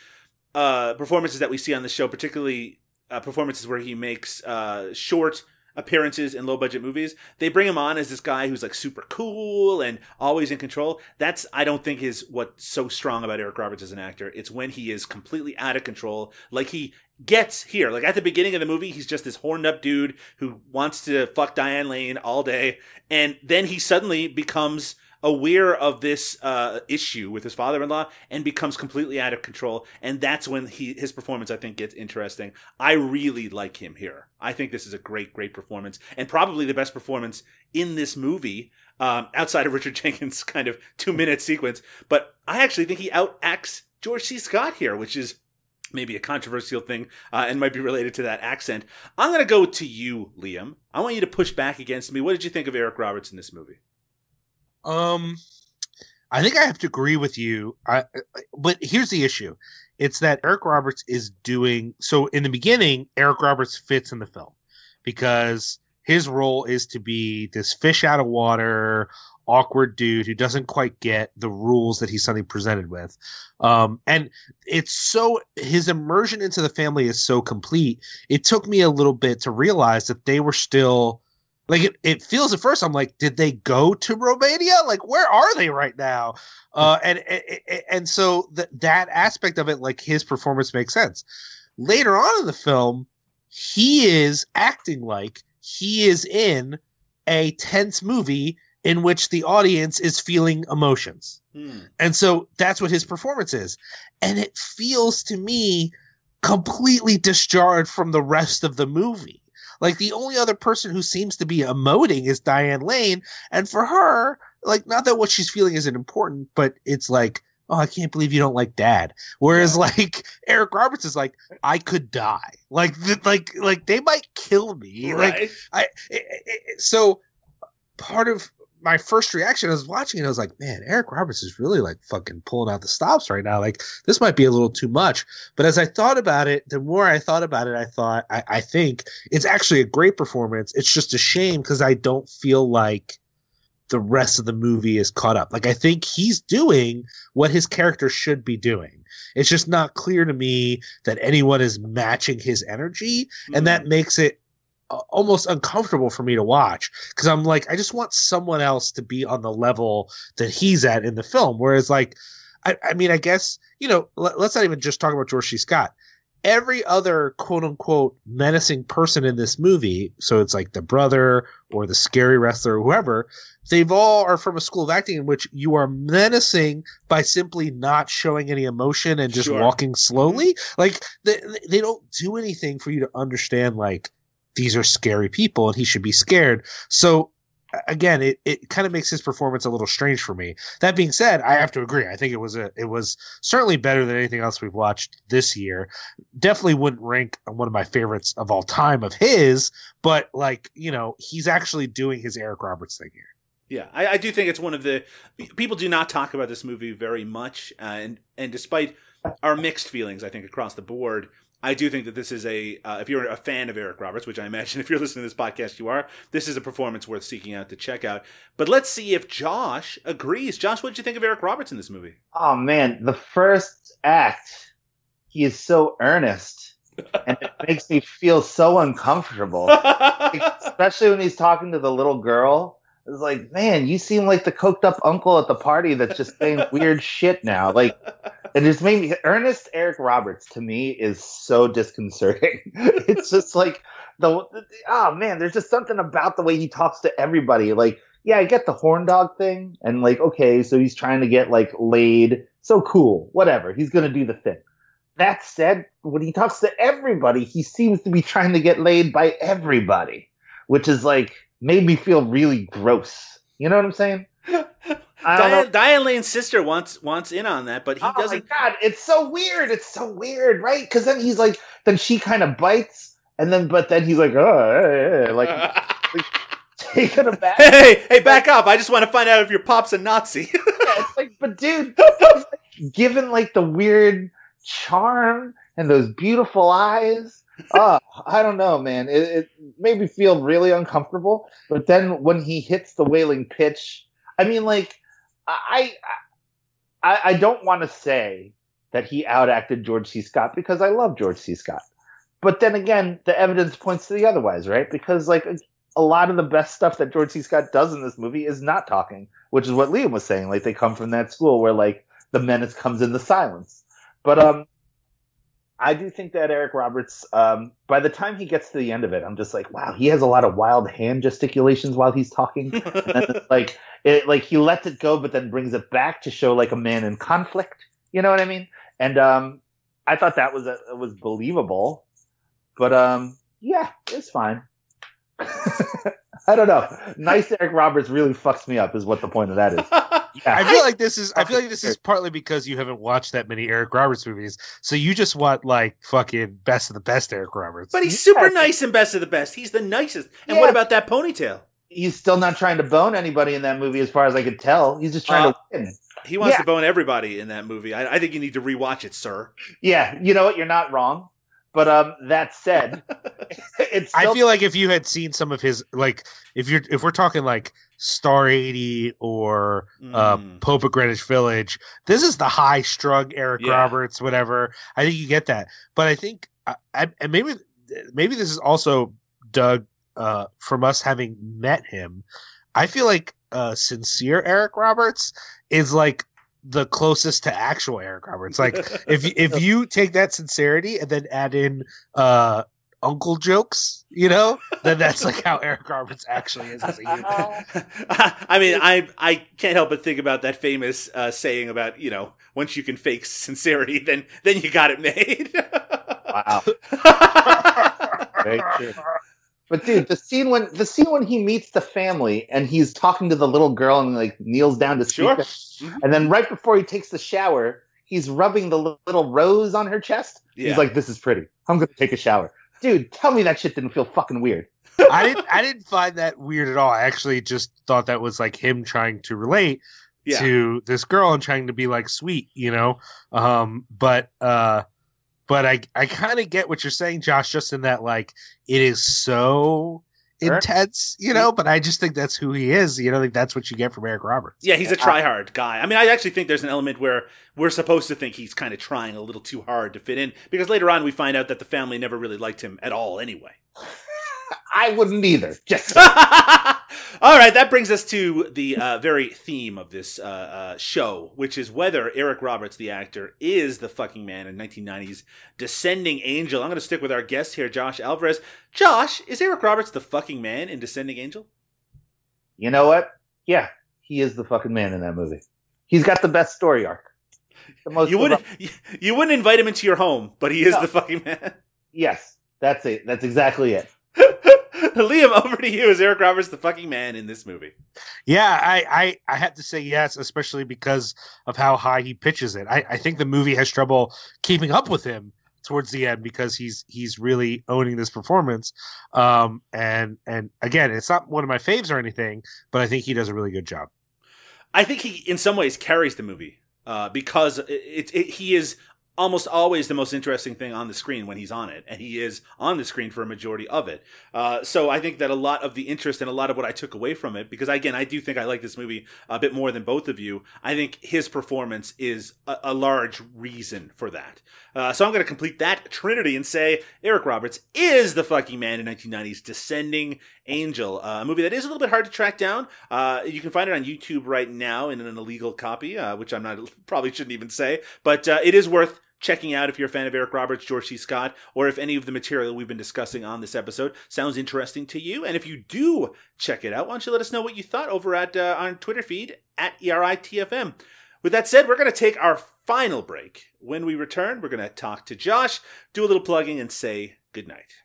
uh, performances that we see on the show, particularly uh, performances where he makes uh, short appearances in low budget movies. They bring him on as this guy who's like super cool and always in control. That's I don't think is what's so strong about Eric Roberts as an actor. It's when he is completely out of control, like he gets here. Like at the beginning of the movie, he's just this horned up dude who wants to fuck Diane Lane all day, and then he suddenly becomes aware of this uh, issue with his father-in-law and becomes completely out of control. And that's when he his performance i think gets interesting. I really like him here. I think this is a great great performance and probably the best performance in this movie um, outside of richard jenkins kind of two minute sequence. But i actually think he outacts george c. Scott here which is maybe a controversial thing uh, and might be related to that accent. I'm going to go to you liam. I want you to push back against me. What did you think of eric roberts in this movie Um, I think I have to agree with you. I, but here's the issue: it's that Eric Roberts is doing so. In the beginning, Eric Roberts fits in the film because his role is to be this fish out of water, awkward dude who doesn't quite get the rules that he's suddenly presented with. Um, and it's so his immersion into the family is so complete. It took me a little bit to realize that they were still like it, it feels at first i'm like did they go to romania? Like where are they right now? Uh and and, and so that that aspect of it like his performance makes sense. Later on in the film he is acting like he is in a tense movie in which the audience is feeling emotions. Hmm. and so that's what his performance is. And it feels to me completely discharged from the rest of the movie like the only other person who seems to be emoting is Diane Lane, and for her, like not that what she's feeling isn't important, but it's like, oh, I can't believe you don't like Dad. Whereas like Eric Roberts is like, I could die. Like th- like like they might kill me. Like right I it, it- so part of my first reaction I was watching it, I was like, man, Eric Roberts is really like fucking pulling out the stops right now. Like this might be a little too much. But as I thought about it, the more I thought about it, I thought I, I think it's actually a great performance. It's just a shame because I don't feel like the rest of the movie is caught up. Like I think he's doing what his character should be doing. It's just not clear to me that anyone is matching his energy, and that mm. makes it almost uncomfortable for me to watch because I'm like, I just want someone else to be on the level that he's at in the film. Whereas, like, I, I mean, I guess you know, let, let's not even just talk about George C. Scott. Every other quote unquote menacing person in this movie, so it's like the brother or the scary wrestler or whoever, they've all are from a school of acting in which you are menacing by simply not showing any emotion and just Sure. walking mm-hmm. slowly. Like they, they don't do anything for you to understand like these are scary people and he should be scared. So again, it, it kind of makes his performance a little strange for me. That being said, I have to agree. I think it was a it was certainly better than anything else we've watched this year. Definitely wouldn't rank one of my favorites of all time of his, but like, you know, he's actually doing his Eric Roberts thing here. Yeah, I, I do think it's one of the people do not talk about this movie very much, uh, and and despite our mixed feelings, I think across the board, I do think that this is a uh, if you're a fan of Eric Roberts, which I imagine if you're listening to this podcast you are, this is a performance worth seeking out to check out. But let's see if Josh agrees. Josh, what did you think of Eric Roberts in this movie? Oh man, the first act, he is so earnest, and it makes me feel so uncomfortable. Especially when he's talking to the little girl. It's like, man, you seem like the coked up uncle at the party that's just saying weird shit now. Like, it just made me Ernest Eric Roberts to me is so disconcerting. it's just like the oh man, there's just something about the way he talks to everybody. Like, yeah, I get the horn dog thing, and like, okay, so he's trying to get like laid. So cool, whatever. He's gonna do the thing. That said, when he talks to everybody, he seems to be trying to get laid by everybody, which is like made me feel really gross. You know what I'm saying? I don't know. Diane, Diane Lane's sister wants wants in on that, but he oh doesn't. my god, it's so weird. It's so weird, right? Because then he's like, then she kind of bites, and then but then he's like, oh, eh, eh," like taken aback. hey, hey, back up! I just want to find out if your pop's a Nazi. Yeah, it's like, but dude, given like the weird charm and those beautiful eyes, uh, I don't know, man. It, it made me feel really uncomfortable. But then when he hits the wailing pitch, I mean, like, I, I, I don't want to say that he outacted George C. Scott because I love George C. Scott. But then again, the evidence points to the otherwise, right? Because like a lot of the best stuff that George C. Scott does in this movie is not talking, which is what Liam was saying. Like they come from that school where like the menace comes in the silence. But um, I do think that Eric Roberts, um, by the time he gets to the end of it, I'm just like, wow, he has a lot of wild hand gesticulations while he's talking. like it, like he lets it go, but then brings it back to show like a man in conflict. You know what I mean? And um, I thought that was a, was believable. But um, yeah, it's fine. I don't know. Nice Eric Roberts really fucks me up, is what the point of that is. Yeah. I feel like this is. I feel like this is partly because you haven't watched that many Eric Roberts movies, so you just want like fucking best of the best Eric Roberts. But he's super Yeah. nice and best of the best. He's the nicest. And Yeah. what about that ponytail? He's still not trying to bone anybody in that movie, as far as I could tell. He's just trying Uh, to win. He wants Yeah. to bone everybody in that movie. I, I think you need to rewatch it, sir. Yeah, you know what? You're not wrong. But um, that said, it's. I feel like if you had seen some of his like if you're if we're talking like Star eighty or uh, Mm. Pope of Greenwich Village, this is the high strung Eric Yeah. Roberts, whatever. I think you get that, but I think I, I, and maybe maybe this is also Doug uh, from us having met him. I feel like uh, sincere Eric Roberts is like the closest to actual Eric Roberts. Like if you- if you take that sincerity and then add in uh uncle jokes, you know, then that's like how Eric Roberts actually is as a human. I mean, I I can't help but think about that famous uh, saying about you know once you can fake sincerity, then then you got it made. wow. Very true. But dude, the scene when the scene when he meets the family and he's talking to the little girl and like kneels down to speak, Sure. Mhm. and then right before he takes the shower, he's rubbing the little rose on her chest. Yeah. He's like, "This is pretty. I'm gonna take a shower." Dude, tell me that shit didn't feel fucking weird. I didn't I didn't find that weird at all. I actually just thought that was like him trying to relate yeah. to this girl and trying to be like sweet, you know. Um, but uh, but I I kind of get what you're saying, Josh. Just in that like it is so Sure. intense, you know. But I just think that's who he is. You know, like that's what you get from Eric Roberts. Yeah, he's a try hard guy. I mean, I actually think there's an element where we're supposed to think he's kind of trying a little too hard to fit in because later on we find out that the family never really liked him at all anyway. I wouldn't either. Just All right, that brings us to the uh, very theme of this uh, uh, show, which is whether Eric Roberts, the actor, is the fucking man in 1990's Descending Angel. I'm going to stick with our guest here, Josh Alvarez. Josh, is Eric Roberts the fucking man in Descending Angel? you know what? Yeah, he is the fucking man in that movie. He's got the best story arc. The most You wouldn't, you, wouldn't invite him into your home, but he is No. the fucking man. Yes, that's it. That's exactly it. Liam, over to you. Is Eric Roberts the fucking man in this movie? Yeah, I, I, I have to say yes, especially because of how high he pitches it. I, I think the movie has trouble keeping up with him towards the end because he's he's really owning this performance. Um, and and again, it's not one of my faves or anything, but I think he does a really good job. I think he, in some ways, carries the movie uh, because it, it, it, he is almost always the most interesting thing on the screen when he's on it, and he is on the screen for a majority of it. Uh, so I think that a lot of the interest and a lot of what I took away from it, because again, I do think I like this movie a bit more than both of you. I think his performance is a, a large reason for that. Uh, so I'm going to complete that trinity and say Eric Roberts is the fucking man in 1990's Descending Angel, uh, a movie that is a little bit hard to track down. Uh, you can find it on YouTube right now in an illegal copy, uh, which I'm not probably shouldn't even say, but uh, it is worth checking out if you're a fan of Eric Roberts, George C. Scott, or if any of the material we've been discussing on this episode sounds interesting to you. And if you do check it out, why don't you let us know what you thought over at uh, our Twitter feed at ERITFM. With that said, we're going to take our final break. When we return, we're going to talk to Josh, do a little plugging, and say goodnight.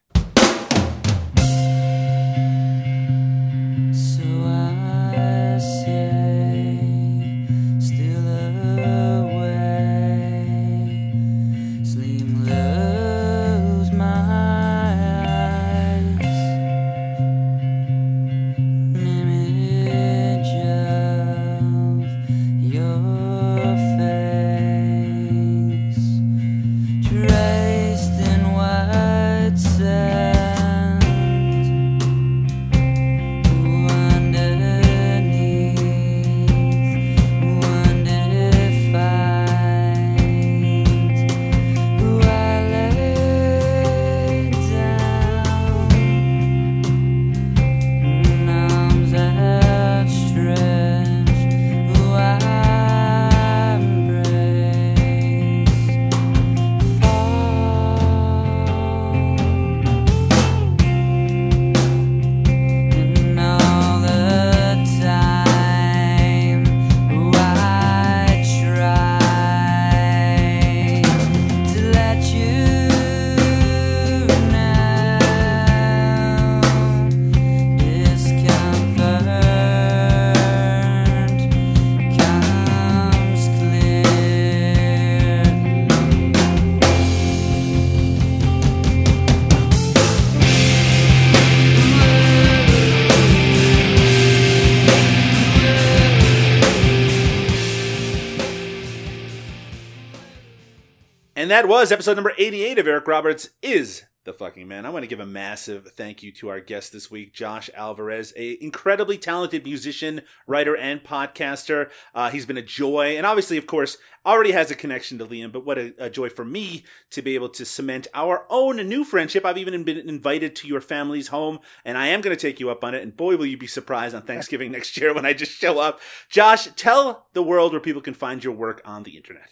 And that was episode number 88 of Eric Roberts is the fucking man. I want to give a massive thank you to our guest this week, Josh Alvarez, a incredibly talented musician, writer, and podcaster. Uh, he's been a joy, and obviously, of course, already has a connection to Liam. But what a, a joy for me to be able to cement our own new friendship. I've even been invited to your family's home, and I am going to take you up on it. And boy, will you be surprised on Thanksgiving next year when I just show up. Josh, tell the world where people can find your work on the internet.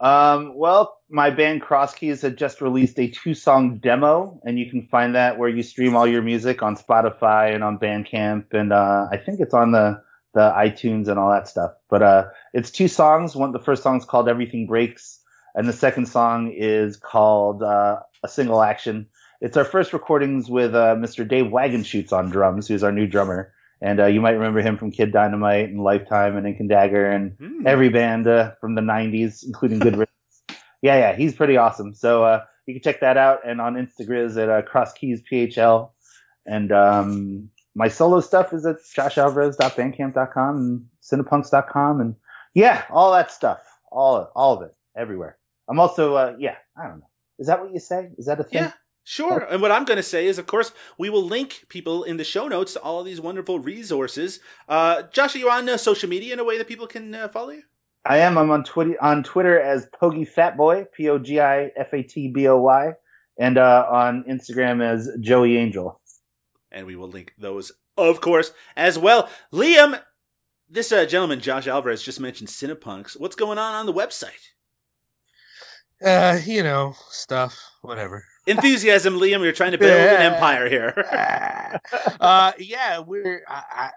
Um, well, my band Cross Keys had just released a two song demo, and you can find that where you stream all your music on Spotify and on Bandcamp, and uh, I think it's on the the iTunes and all that stuff. But uh, it's two songs. One, the first song is called Everything Breaks, and the second song is called uh, A Single Action. It's our first recordings with uh, Mr. Dave Wagenschutz on drums, who's our new drummer. And uh, you might remember him from Kid Dynamite and Lifetime and Ink and Dagger and Hmm. every band uh, from the 90s, including Good Riddance. Yeah, yeah, he's pretty awesome. So uh, you can check that out. And on Instagram is at uh, CrossKeysPHL. And um, my solo stuff is at joshalvarez.bandcamp.com and cinepunks.com. And yeah, all that stuff. All, all of it, everywhere. I'm also, uh, yeah, I don't know. Is that what you say? Is that a thing? Yeah, sure. And what I'm going to say is, of course, we will link people in the show notes to all of these wonderful resources. Uh, Josh, are you on uh, social media in a way that people can uh, follow you? I am. I'm on Twitter on Twitter as Pogi Fat Boy, P O G I F A T B O Y, and uh, on Instagram as Joey Angel. And we will link those, of course, as well. Liam, this uh, gentleman, Josh Alvarez, just mentioned Cinepunks. What's going on on the website? Uh, you know, stuff, whatever. Enthusiasm, Liam. You're trying to build Yeah. an empire here. uh, yeah, we're. I, I,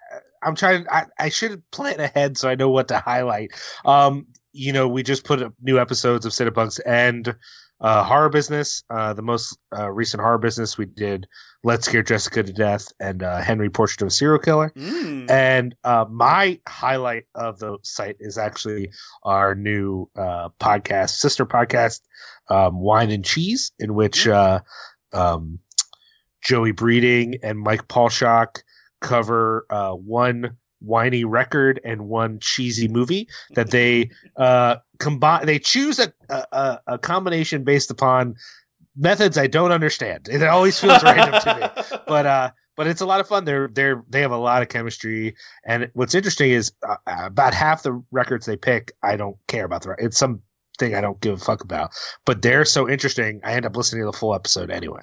I'm trying. I, I should plan ahead so I know what to highlight. Um, you know, we just put up new episodes of Cinepunks and uh, horror business. Uh, the most uh, recent horror business we did. Let's scare Jessica to death and uh, Henry Portrait of a Serial Killer. Mm. And uh, my highlight of the site is actually our new uh, podcast, sister podcast, um, Wine and Cheese, in which uh, um, Joey Breeding and Mike Paulshock cover uh, one whiny record and one cheesy movie that they uh, combine. They choose a, a- a, combination based upon methods I don't understand. It always feels random to me but uh but it's a lot of fun they're they're they have a lot of chemistry and what's interesting is uh, about half the records they pick i don't care about the it's something i don't give a fuck about but they're so interesting i end up listening to the full episode anyway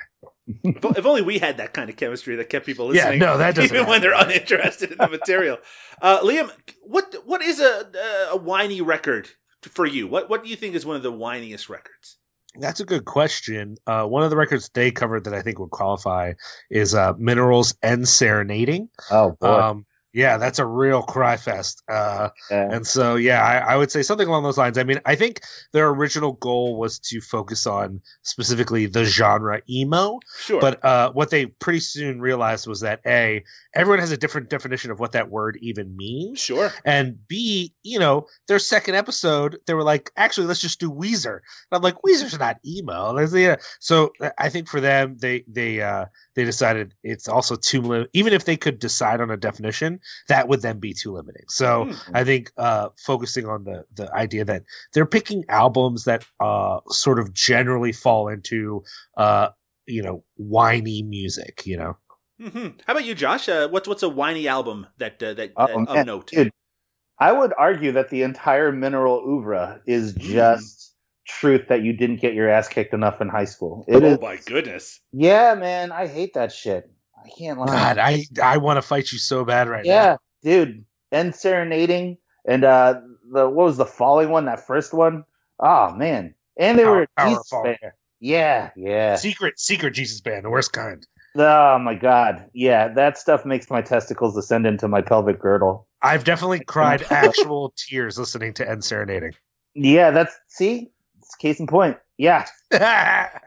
if, if only we had that kind of chemistry that kept people listening. Yeah, listening. no, that doesn't even when they're uninterested in the material. Uh, Liam, what what is a a whiny record for you? What what do you think is one of the whiniest records? that's a good question uh one of the records they covered that i think would qualify is uh Mineral's EndSerenading Oh boy. um yeah that's a real cry fest uh Yeah. And so, yeah, I, I would say something along those lines. I mean, I think their original goal was to focus on specifically the genre emo, Sure, but uh, what they pretty soon realized was that a everyone has a different definition of what that word even means, sure. and b you know their second episode they were like, actually, let's just do Weezer. And I'm like, Weezer's not emo. Yeah. So uh, I think for them, they they uh, they decided it's also too even if they could decide on a definition, that would then be too limiting. So. Hmm. I think uh, focusing on the the idea that they're picking albums that uh, sort of generally fall into uh, you know whiny music. You know, Mm-hmm. How about you, Josh? Uh, what's what's a whiny album that uh, that Oh, that- of man, note? dude. I would argue that the entire mineral oeuvre is Mm. just truth that you didn't get your ass kicked enough in high school. It oh is. my goodness! Yeah, man, I hate that shit. I can't lie. God, I I want to fight you so bad right now. yeah, dude. EndSerenading and uh the what was the falling one? That first one. Oh man, and they Power- were Power Jesus Fall. Band. Yeah, yeah. Secret Secret Jesus Band, the worst kind. Oh my god, yeah. That stuff makes my testicles descend into my pelvic girdle. I've definitely cried actual tears listening to EndSerenading. Yeah, that's see, it's case in point. Yeah,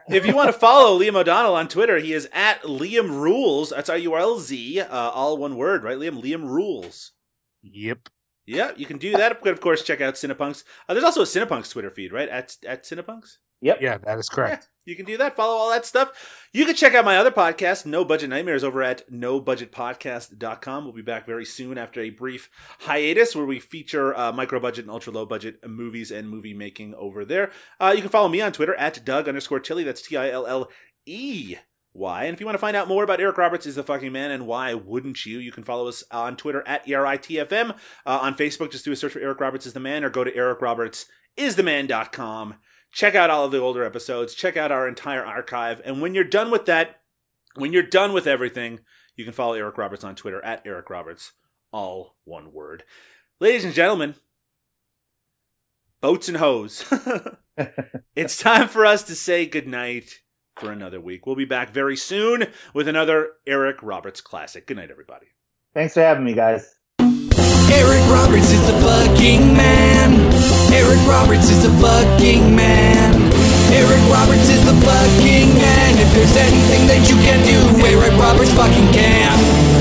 if you want to follow Liam O'Donnell on Twitter, he is at Liam Rulz. That's R U L Z, uh, all one word, right? Liam Liam Rulz. yep. Yeah, you can do that. But of course, check out Cinepunks. Uh, there's also a Cinepunks Twitter feed, right? At at Cinepunks. Yep. Yeah, that is correct. You can do that. Follow all that stuff. You can check out my other podcast, No Budget Nightmares, over at nobudgetpodcast.com. We'll be back very soon after a brief hiatus where we feature uh, micro budget and ultra low budget movies and movie making over there. Uh, you can follow me on Twitter at Doug underscore Tilley. That's T I L L E. Y. And if you want to find out more about Eric Roberts is the fucking man and why wouldn't you, you can follow us on Twitter at ERITFM. Uh, on Facebook, just do a search for Eric Roberts is the man or go to ericrobertsistheman.com. Check out all of the older episodes, check out our entire archive. And when you're done with that, when you're done with everything, you can follow Eric Roberts on Twitter at Eric Roberts, all one word. Ladies and gentlemen, boats and hoes. it's time for us to say goodnight for another week. We'll be back very soon with another Eric Roberts classic. Good night, everybody. Thanks for having me, guys. Eric Roberts is the fucking man. Eric Roberts is the fucking man. Eric Roberts is the fucking man. If there's anything that you can do, Eric Roberts fucking can.